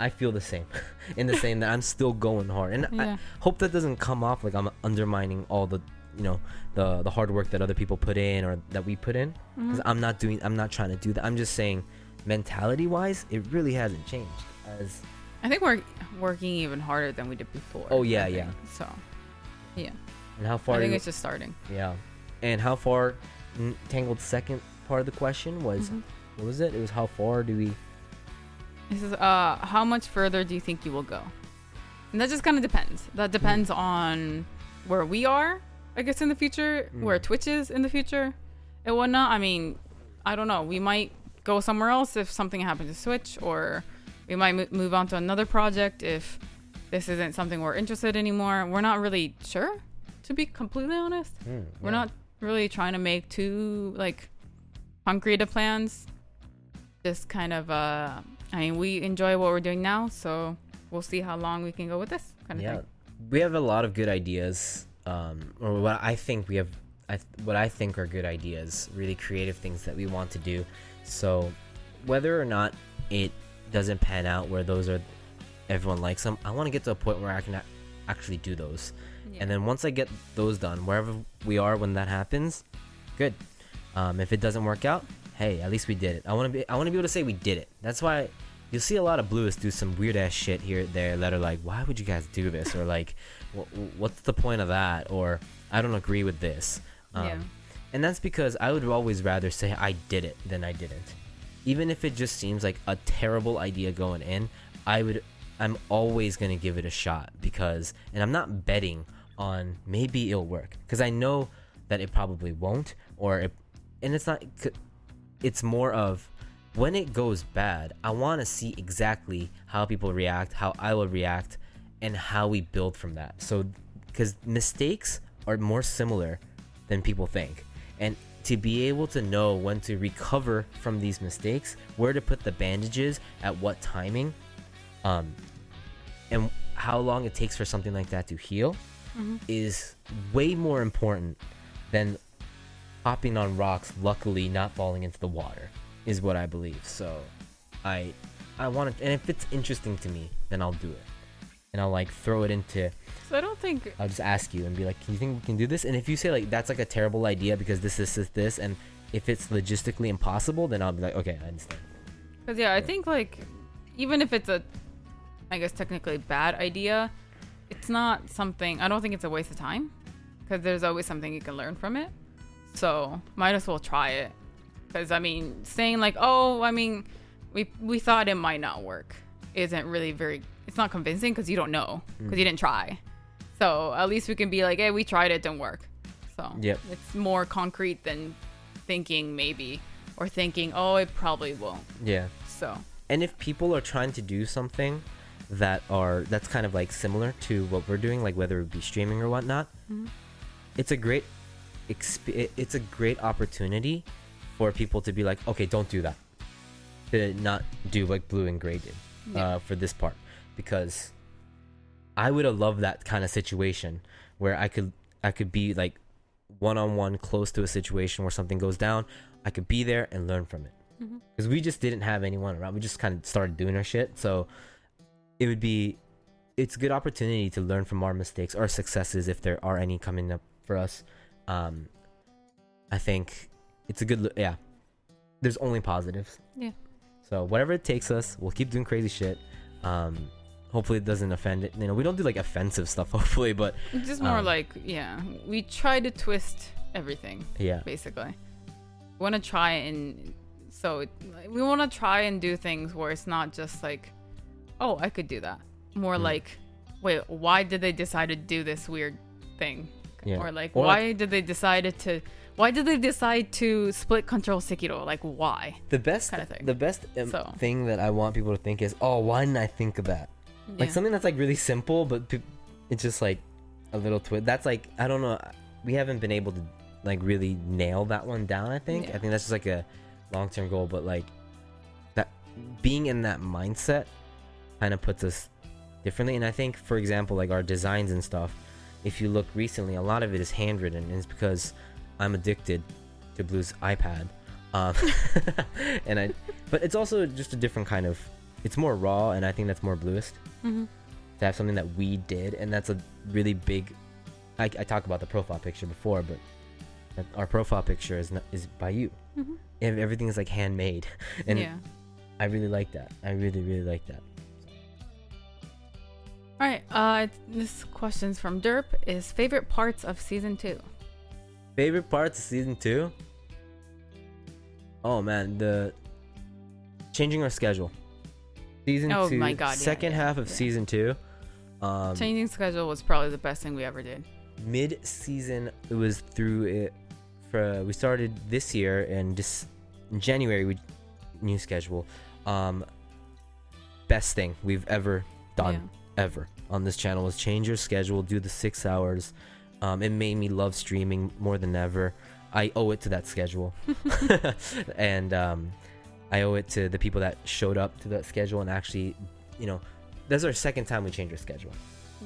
i feel the same in the same that i'm still going hard and I, hope that doesn't come off like I'm undermining all the you know the the hard work that other people put in or that we put in because Mhm. I'm not doing I'm not trying to do that. I'm just saying mentality wise it really hasn't changed as I think we're working even harder than we did before. Oh, yeah, yeah. So, yeah. and how far I think you- it's just starting. yeah and how far tangled second part of the question was Mhm. what was it it was how far do we This is uh, how much further do you think you will go? And that just kind of depends. That depends on where we are, I guess, in the future, where Mm. Twitch is in the future, and whatnot. I mean, I don't know. We might go somewhere else if something happens to Twitch, or we might mo- move on to another project if this isn't something we're interested anymore. We're not really sure, to be completely honest. Hmm, We're not really trying to make too like concrete of plans. Just kind of uh I mean we enjoy what we're doing now, so we'll see how long we can go with this kind of yeah. thing. we have a lot of good ideas um or what i think we have I, th- what i think are good ideas really creative things that we want to do. So whether or not it doesn't pan out where those are everyone likes them i want to get to a point where i can a- actually do those. And then once i get those done wherever we are when that happens good. Um, if it doesn't work out hey at least we did it. I want to be i want to be able to say we did it. That's why you'll see a lot of bluists do some weird ass shit here there that are like why would you guys do this? Or like what's the point of that? Or i don't agree with this. Um, Yeah. and that's because i would always rather say i did it than i didn't. Even if it just seems like a terrible idea going in i would i'm always going to give it a shot because and i'm not betting on maybe it'll work. Because i know that it probably won't or it, and it's not it's more of when it goes bad i want to see exactly how people react how i will react and how we build from that so because mistakes are more similar than people think and to be able to know when to recover from these mistakes where to put the bandages at what timing um and how long it takes for something like that to heal Mhm. is way more important than hopping on rocks luckily not falling into the water is what i believe so i i want to and if it's interesting to me then i'll do it and i'll like throw it into So I don't think i'll just ask you and be like can you think we can do this and if you say like that's like a terrible idea because this this this this and if it's logistically impossible then i'll be like okay i understand Because yeah, I think like even if it's a, I guess technically bad idea, it's not something. I don't think it's a waste of time, because there's always something you can learn from it. So might as well try it. Because I mean, saying like, oh, I mean, we we thought it might not work, isn't really very. It's not convincing because you don't know because you didn't try. So at least we can be like, hey, we tried it, didn't work. So Yep. it's more concrete than thinking maybe or thinking, oh, it probably won't. yeah So and if people are trying to do something that are that's kind of like similar to what we're doing like whether it be streaming or whatnot Mhm. it's a great exp- it's a great opportunity for people to be like okay don't do that to not do like blue and gray did Yeah. uh, for this part because i would have loved that kind of situation where i could i could be like one-on-one close to a situation where something goes down i could be there and learn from it because we just didn't have anyone around. We just kind of started doing our shit. So it would be, it's a good opportunity to learn from our mistakes or successes if there are any coming up for us. Um, I think it's a good, lo- yeah. There's only positives. Yeah. So whatever it takes us, we'll keep doing crazy shit. Um, hopefully it doesn't offend it. You know, we don't do like offensive stuff. Hopefully, but It's just more Um, like, yeah, we try to twist everything, yeah, basically. We want to try and, so it, we want to try and do things where it's not just like, oh, I could do that. More Mm. like, wait, why did they decide to do this weird thing? Yeah. Or like, Or, why like- did they decide to? Why did they decide to split control Sekiro? Like, why? The best, Kinda thing. the best um, So. thing that I want people to think is, oh, why didn't I think of that? Like something that's like really simple, but pe- it's just like a little twist. That's like I don't know. We haven't been able to like really nail that one down. I think. Yeah. I think that's just like a long term goal, but like that being in that mindset kind of puts us differently. And I think, for example, like our designs and stuff. If you look recently, a lot of it is handwritten, and it's because I'm addicted to Blue's iPad. Um, and I, but it's also just a different kind of. It's more raw, and I think that's more Bluist hmm to have something that we did, and that's a really big. I, I talked about the profile picture before, but our profile picture is not, is by you. hmm Ev- Everything is like handmade, and yeah. I really like that. I really really like that. All right. Uh, this question's from Derp. Is favorite parts of season two? Favorite parts of season two? Oh man, the changing our schedule. Season Oh two, my God, second yeah, half of yeah. season two. Um, Changing schedule was probably the best thing we ever did. mid season it was through it for we started this year and just in January we new schedule um best thing we've ever done ever on this channel was change your schedule do the 6 hours um it made me love streaming more than ever I owe it to that schedule and um I owe it to the people that showed up to that schedule and actually you know that's our second time we changed our schedule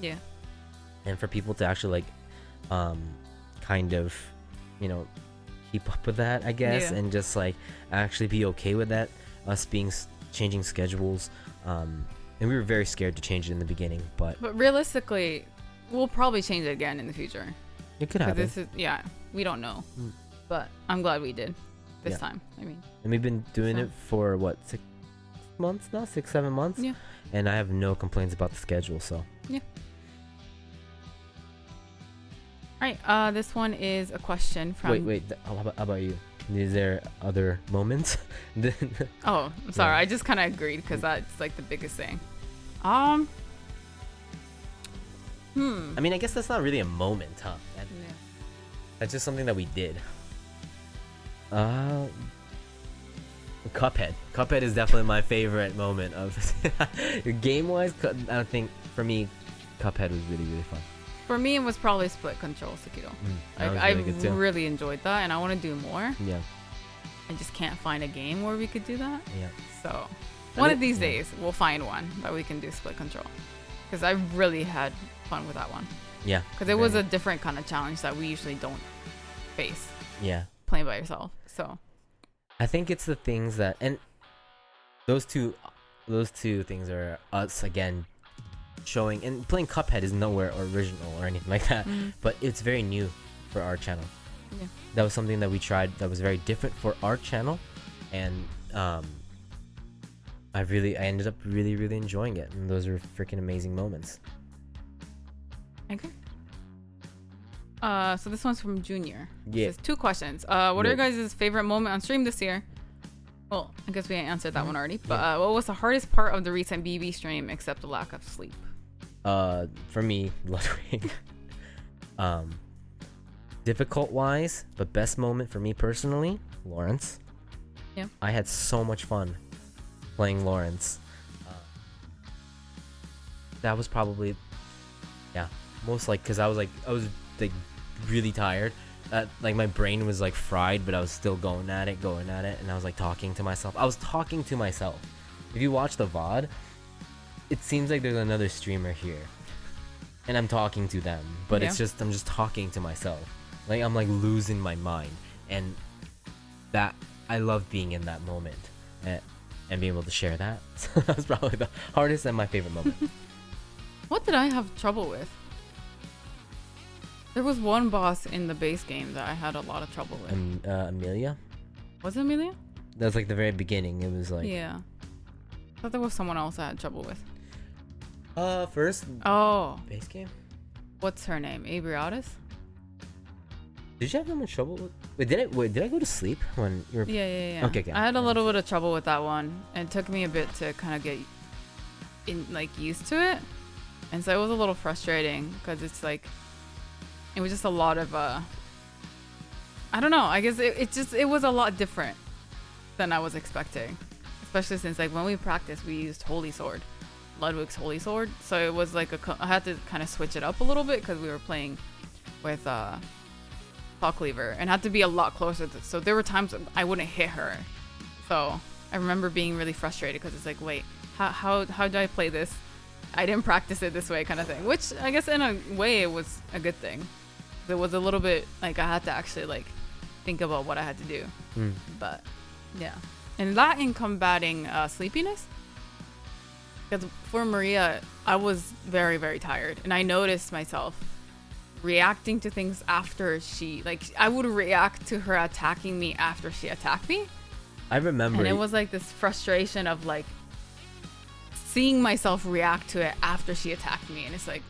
Yeah. and for people to actually like um kind of you know keep up with that i guess Yeah. and just like actually be okay with that us being changing schedules um and we were very scared to change it in the beginning but But realistically, we'll probably change it again in the future. it could happen This is yeah, we don't know, Mm. but I'm glad we did this Yeah. time. I mean, and we've been doing So- it for what six months now six seven months Yeah. and i have no complaints about the schedule so Yeah. all right. Uh, this one is a question from. wait wait th- how about, how about you is there other moments Oh, I'm sorry. Yeah. I just kind of agreed because that's like the biggest thing. Um. Hmm. i mean i guess that's not really a moment huh That- Yeah. That's just something that we did. Uh, Cuphead. Cuphead is definitely my favorite moment of game wise. I don't think for me, Cuphead was really really fun. For me, it was probably split control Sekiro. that Like, was I really too. really enjoyed that, and I want to do more. yeah, I just can't find a game where we could do that. yeah. So, I one of these days, we'll find one that we can do split control. Because I really had fun with that one. Yeah. Because it was a different kind of challenge that we usually don't face yeah. playing by yourself. So, I think it's the things that and those two, those two things are us again showing and playing Cuphead is nowhere original or anything like that. mhm. but it's very new for our channel. Yeah. That was something that we tried that was very different for our channel, and um, I really I ended up really really enjoying it, and those were freaking amazing moments. Okay. Uh, so this one's from Junior. Yeah. Says two questions. Uh, what are your guys' favorite moment on stream this year? Well, I guess we answered that Mhm. one already. But uh, what was the hardest part of the recent BB stream except the lack of sleep? Uh, for me, Ring. um, difficult wise, but best moment for me personally, Laurence. Yeah. I had so much fun playing Laurence. Uh, that was probably, yeah, most like because I was like I was like really tired. Uh, like my brain was like fried, but I was still going at it, going at it, and I was like talking to myself. I was talking to myself. If you watch the VOD, it seems like there's another streamer here and I'm talking to them, but it's just I'm just talking to myself. Like I'm like losing my mind, and that I love being in that moment and, and being able to share that. So that's probably the hardest and my favorite moment. What did I have trouble with? There was one boss in the base game that I had a lot of trouble with. um, uh, Amelia, was it Amelia? that was like the very beginning. It was like yeah. I thought there was someone else I had trouble with. uh first Oh, base game. what's her name? Ebrietas? Did you have that much trouble with? Wait, did I wait? Did I go to sleep when you were? Yeah, yeah, yeah. Okay, okay. I had a little bit of trouble with that one. and It took me a bit to kind of get in, like, used to it. and so it was a little frustrating because it's like it was just a lot of uh i don't know i guess it, it just it was a lot different than i was expecting especially since like when we practiced we used holy sword ludwig's holy sword so it was like a I had to kind of switch it up a little bit because we were playing with uh Paul Cleaver and had to be a lot closer to, so there were times i wouldn't hit her so i remember being really frustrated because it's like wait how, how how do i play this I didn't practice it this way, kind of thing. Which I guess in a way it was a good thing. It was a little bit like I had to actually like think about what I had to do. Mm. But yeah, and that in combating uh, sleepiness. Because for Maria, I was very very tired, and I noticed myself reacting to things after she like I would react to her attacking me after she attacked me, I remember. and it was like this frustration of like seeing myself react to it after she attacked me and it's like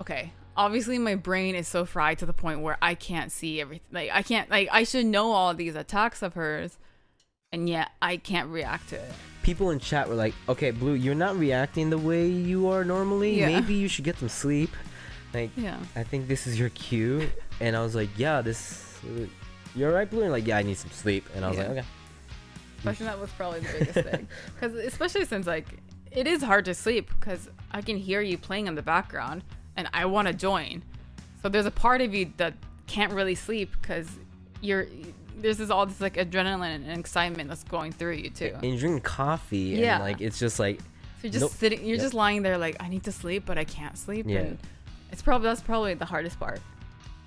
okay obviously my brain is so fried to the point where i can't see everything like i can't like i should know all these attacks of hers and yet i can't react to it people in chat were like, "Okay, Blue, you're not reacting the way you are normally. Yeah. Maybe you should get some sleep." Like, yeah I think this is your cue. And I was like, "Yeah, this. You're right, Blue." And like, "Yeah, I need some sleep." And I was Yeah. like, "Okay." especially that was probably the biggest thing because especially since like it is hard to sleep because i can hear you playing in the background and i want to join so there's a part of you that can't really sleep because you're there's this all this like adrenaline and excitement that's going through you too And drinking coffee. Yeah. And like, it's just like, so you're just Nope. sitting you're Yep. just lying there like i need to sleep but i can't sleep Yeah. and it's probably that's probably the hardest part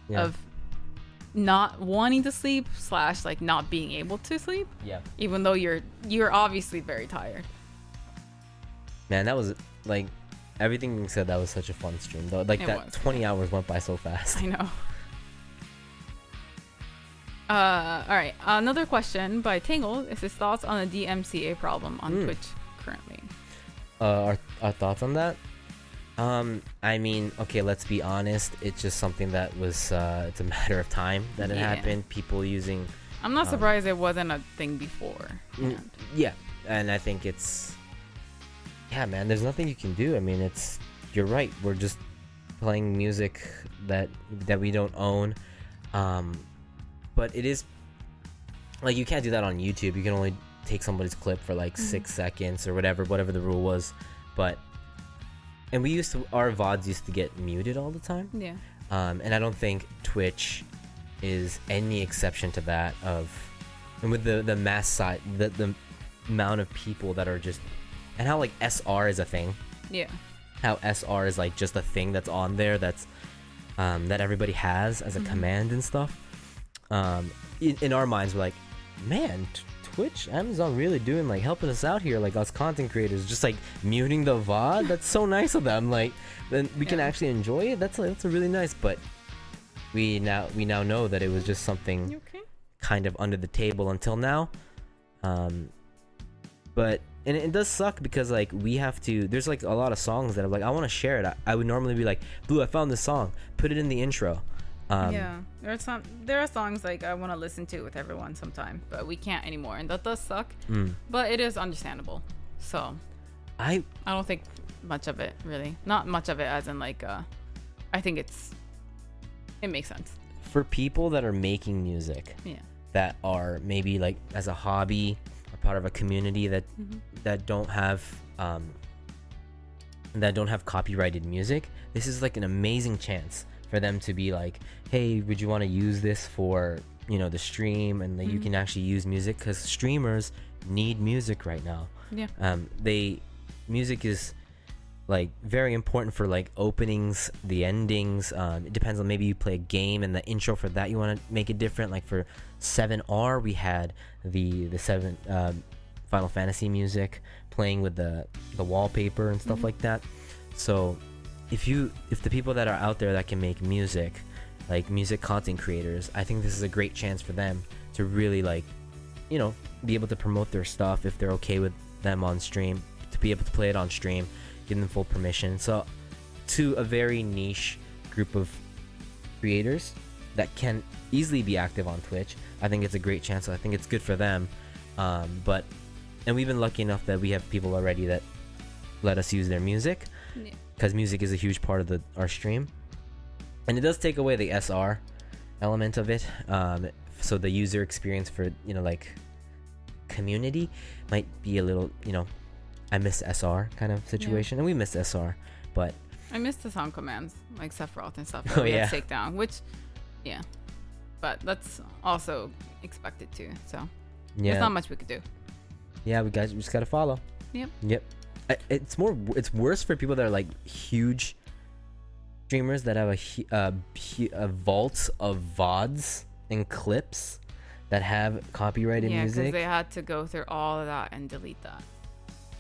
yeah, of not wanting to sleep slash like not being able to sleep yeah. even though you're you're obviously very tired Man, that was like everything said. That was such a fun stream, though. Like It that, was. 20 hours went by so fast. I know. Uh, all right. Another question by Tingle is his thoughts on the DMCA problem on Hmm. Twitch currently. uh, our, our thoughts on that um i mean okay let's be honest. It's just something that was uh it's a matter of time that it Yeah. happened. People using I'm not Um, surprised it wasn't a thing before. Mm, yeah and i think it's yeah man there's nothing you can do. I mean it's you're right. We're just playing music that that we don't own. Um but it is like you can't do that on youtube. You can only take somebody's clip for like Mhm. six seconds or whatever whatever the rule was. But and we used to our vods used to get muted all the time Yeah. um, and I don't think Twitch is any exception to that. Of and with the the mass side, the the amount of people that are just and how like SR is a thing. Yeah. How SR is like just a thing that's on there that's um, that everybody has as a Mhm. command and stuff. Um, in, in our minds, we're like, man, Twitch, Amazon really doing like helping us out here, like us content creators, just like muting the VOD. That's so nice of them. Like, then we can actually enjoy it. That's a, that's a really nice. But we now we now know that it was just something okay? kind of under the table until now. Um, but and it does suck because like we have to. There's like a lot of songs that I'm like I want to share it. I, I would normally be like, Blue, I found this song. Put it in the intro. Um, yeah. There are some. There are songs like I want to listen to with everyone sometime, but we can't anymore, and that does suck. mm. But it is understandable. So I I don't think much of it really. Not much of it, as in like. uh I think it's. It makes sense. for people that are making music Yeah. that are maybe like as a hobby a part of a community that Mhm. that don't have um that don't have copyrighted music this is like an amazing chance for them to be like hey would you want to use this for you know the stream and that you Mhm. can actually use music because streamers need music right now Yeah. um they music is like very important for like openings the endings um, it depends on maybe you play a game and the intro for that you want to make it different like for 7r we had the the 7 um, final fantasy music playing with the the wallpaper and stuff Mhm. like that so if you if the people that are out there that can make music like music content creators i think this is a great chance for them to really like you know be able to promote their stuff if they're okay with them on stream to be able to play it on stream give them full permission. So to a very niche group of creators that can easily be active on twitch i think it's a great chance. I think it's good for them. Um, but and we've been lucky enough that we have people already that let us use their music. Yeah. Because music is a huge part of the our stream, and it does take away the SR element of it. Um, so the user experience for you know like community might be a little you know I miss SR kind of situation, and we miss SR, but I miss the sound commands like Sephiroth and stuff Oh, we yeah. take down, which, yeah, but that's also expected too. So yeah, there's not much we could do. yeah, we guys we just gotta follow. Yep. Yep. It's more. It's worse for people that are like huge streamers that have a uh, a vault of vods and clips that have copyrighted yeah, because music. they had to go through all of that and delete that.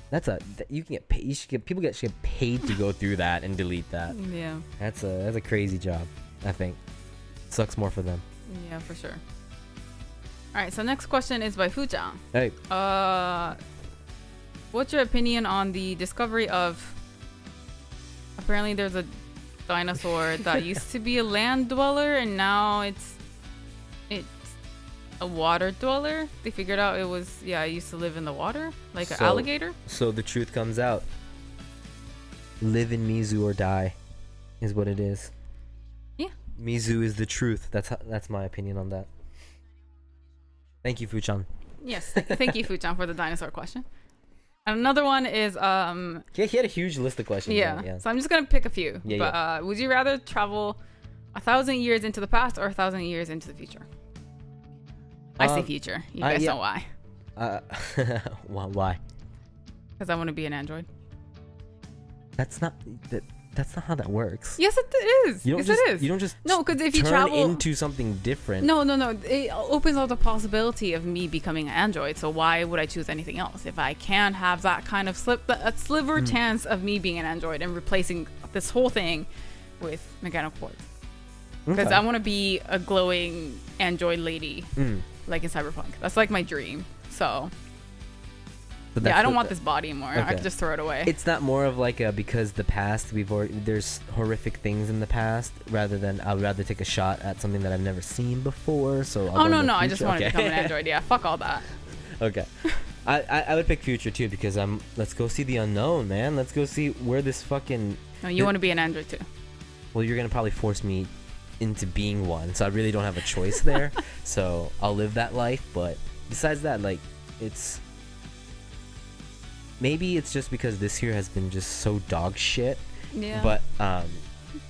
That's a you can get paid. You should get people get should get paid to go through that and delete that. Yeah, That's a that's a crazy job. I think sucks more for them. yeah, for sure. All right, so next question is by Fujian. Hey, Uh, what's your opinion on the discovery of? Apparently, there's a dinosaur that used to be a land dweller, and now it's it's a water dweller. They figured out it was yeah, it used to live in the water, like an alligator. so the truth comes out. Live in Mizu or die, is what it is. Yeah. Mizu is the truth. That's how, that's my opinion on that. Thank you, Fuchan. Yes, th- thank you, Fuchan, for the dinosaur question. And another one is um Yeah, he had a huge list of questions. yeah. yeah. So I'm just gonna pick a few. Yeah, but Uh, would you rather travel a thousand years into the past or a thousand years into the future? I say Um, future. You guys yeah. know why? Uh, why? Why? Because I want to be an android. That's not that. That's not how that works. Yes, it is. You don't yes, just. it is. You don't just. no, because if you travel into something different. No, no, no. It opens up the possibility of me becoming an android. So why would I choose anything else if I can have that kind of slip, a sliver Hmm. chance of me being an android and replacing this whole thing with mechanical parts? Because Okay. I want to be a glowing android lady, Mm. like in Cyberpunk. That's like my dream. So yeah, I don't want this body anymore. I Okay. could just throw it away. It's not more of like a because the past we've already there's horrific things in the past rather than I would rather take a shot at something that I've never seen before. So I'll oh no, the no, I just future. want to become an android. Yeah, fuck all that. okay. I, I I would pick future too because I'm let's go see the unknown, man. Let's go see where this fucking No, you The- want to be an android too. well you're gonna probably force me into being one, so I really don't have a choice there. so I'll live that life, but besides that, like it's maybe it's just because this year has been just so dog shit Yeah. But um,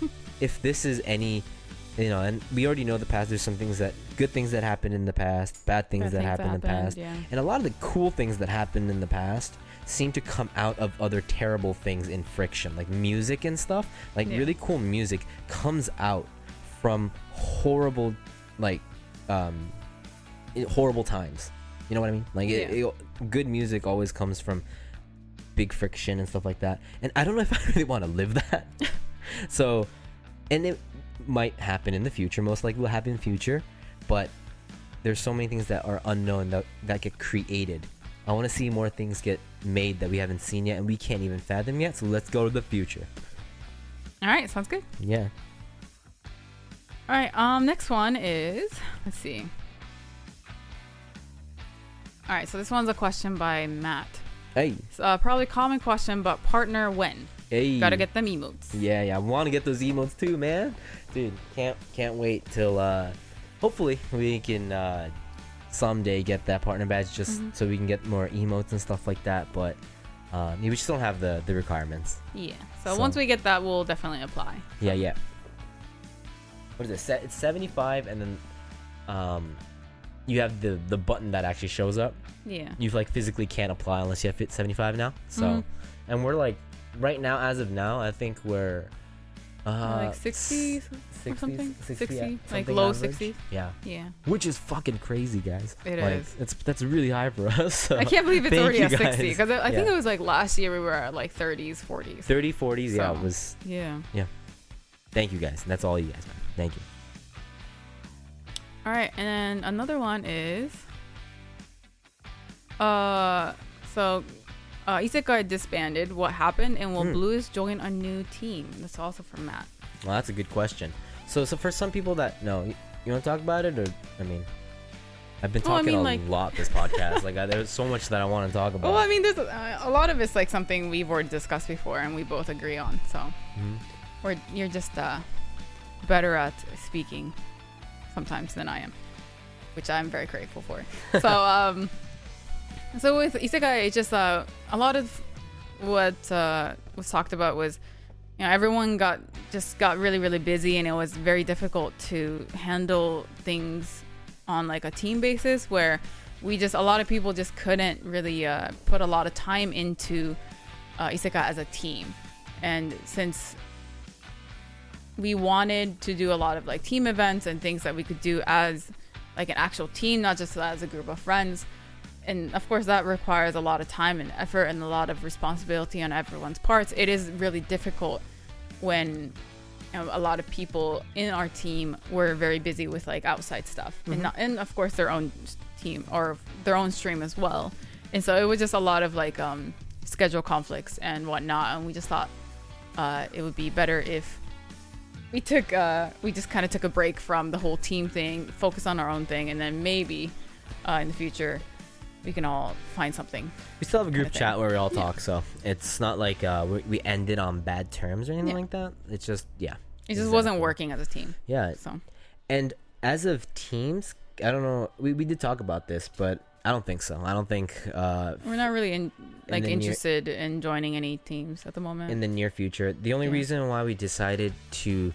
if this is any, you know, and we already know the past. There's some things that good things that happened in the past, bad things Bad that things happened in the past, Yeah. and a lot of the cool things that happened in the past seem to come out of other terrible things in friction, like music and stuff. Like Yeah. really cool music comes out from horrible, like, um, horrible times. You know what I mean? Like it, it- good music always comes from big friction and stuff like that. And I don't know if I really want to live that. so, and it might happen in the future. Most likely will happen in the future. But there's so many things that are unknown that that get created. I want to see more things get made that we haven't seen yet and we can't even fathom yet. So let's go to the future. All right, sounds good. Yeah. All right. Um. Next one is let's see. All right. So this one's a question by Matt. Hey. It's uh, probably a common question, but partner when? Hey. Gotta get them emotes. Yeah, yeah. I want to get those emotes too, man. Dude, can't can't wait till uh hopefully we can uh someday get that partner badge just Mhm. so we can get more emotes and stuff like that, but um we just don't have the the requirements. Yeah. So, So- once we get that, we'll definitely apply. Yeah, yeah. What is it? It's 75 and then um you have the the button that actually shows up. Yeah. You like physically can't apply unless you have fit 75 now. So Mhm. and we're like right now as of now, I think we're uh like 60 or something. 60, 60, yeah, like low average. 60s. Yeah. Yeah. Which is fucking crazy, guys. It It is. It's that's really high for us. so I can't believe it's already at 60 because I, I think it was like last year we were at like 30s, 40s. 30, 40s. Yeah, it was. Yeah. Yeah. Thank you guys. That's all you guys, man. Thank you. All right, and then another one is, uh, so, uh, Isekai disbanded. What happened, and will Hmm. Blues join a new team? That's also from Matt. Well, that's a good question. So, so for some people that no, you, you want to talk about it, or I mean, I've been Well, I talking mean, a like- lot this podcast. like I, there's so much that I want to talk about. Well, I mean, there's a, a lot of it's like something we've already discussed before, and we both agree on. So, Mhm. or you're just uh, better at speaking sometimes than I am, which I'm very grateful for. so, um, so with isekai, it's just uh, a lot of what uh, was talked about was, you know, everyone got just got really really busy, and it was very difficult to handle things on like a team basis where we just a lot of people just couldn't really uh, put a lot of time into uh, isekai as a team and since we wanted to do a lot of like team events and things that we could do as like an actual team not just as a group of friends. And of course that requires a lot of time and effort and a lot of responsibility on everyone's parts. It is really difficult when you know, a lot of people in our team were very busy with like outside stuff. And not, and of course their own team or their own stream as well. And so it was just a lot of like um schedule conflicts and whatnot. And we just thought uh, it would be better if we took uh, we just kind of took a break from the whole team thing focus on our own thing and then maybe uh, in the future we can all find something we still have a group kinda chat thing. where we all Yeah. talk, so it's not like uh, we, we ended on bad terms or anything Yeah. like that. It's just yeah, it just wasn't working as a team yeah. so And as of teams, I don't know. We, we did talk about this, but I don't think so. I don't think uh, we're not really in, like near- interested in joining any teams at the moment in the near future. The only Yeah. reason why we decided to,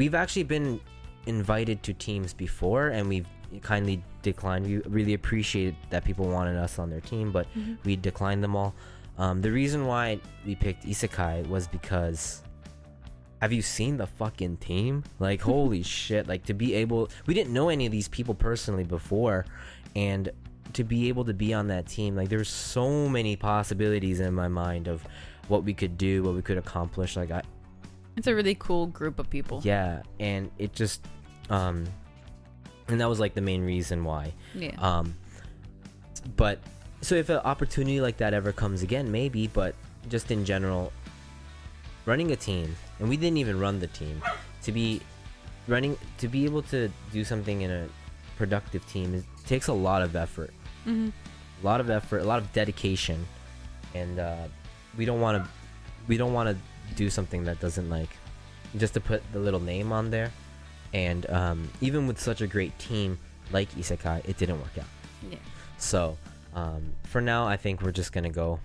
we've actually been invited to teams before, and we've kindly declined. We really appreciated that people wanted us on their team, but Mhm. we declined them all. Um, the reason why we picked Isekai was because. Have you seen the fucking team? Like, holy shit. Like, to be able. We didn't know any of these people personally before. And to be able to be on that team, like, there's so many possibilities in my mind of what we could do, what we could accomplish. Like, I. it's a really cool group of people Yeah. And it just. Um. And that was, like, the main reason why. yeah Um, but so if an opportunity like that ever comes again, maybe. But just in general, running a team, and we didn't even run the team, to be running to be able to do something in a productive team is, takes a lot of effort, hmm a lot of effort, a lot of dedication, and uh, we don't want to we don't want to do something that doesn't like just to put the little name on there. And um, even with such a great team like Isekai, it didn't work out. yeah So, um, for now, I think we're just gonna go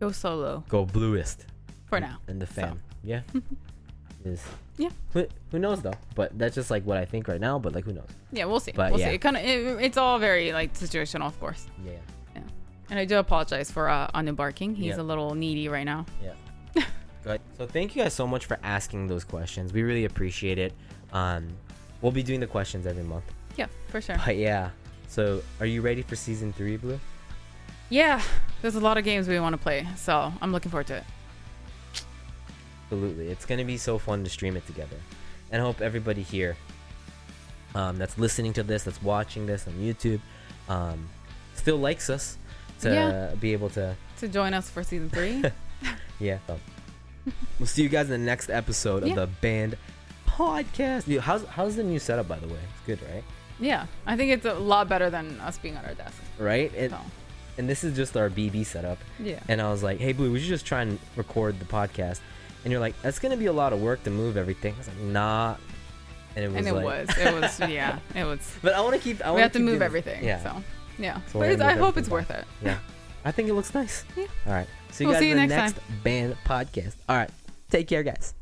go solo go Bluist for now in the fam. Yeah. Is Yeah. Who, who knows though? But that's just like what I think right now. But like, who knows? yeah we'll see But we'll yeah. see it kind of it, it's all very like situational of course Yeah. Yeah. and i do apologize for uh anu barking he's Yeah. a little needy right now Yeah. Good. So thank you guys so much for asking those questions. We really appreciate it. Um, we'll be doing the questions every month. yeah for sure But yeah. So are you ready for season three, Blue? yeah there's a lot of games we want to play so i'm looking forward to it Absolutely. It's going to be so fun to stream it together. And I hope everybody here um, that's listening to this, that's watching this on YouTube, um, still likes us to Yeah. be able to. to join us for season three Yeah. We'll see you guys in the next episode of the band podcast. Dude, how's, how's the new setup, by the way? It's good, right? yeah i think it's a lot better than us being on our desk Right? It, so And this is just our BB setup. yeah And I was like, hey, Blue, we should just try and record the podcast. And you're like, that's going to be a lot of work to move everything. I was like, nah. And it was and it like, was it was yeah it was But I want to keep. I we have to move everything Yeah. so yeah So but we're it's, gonna i hope it's everything worth it Yeah. I think it looks nice. Yeah. All right. See you We'll guys see you in the next next band podcast. All right. Take care, guys.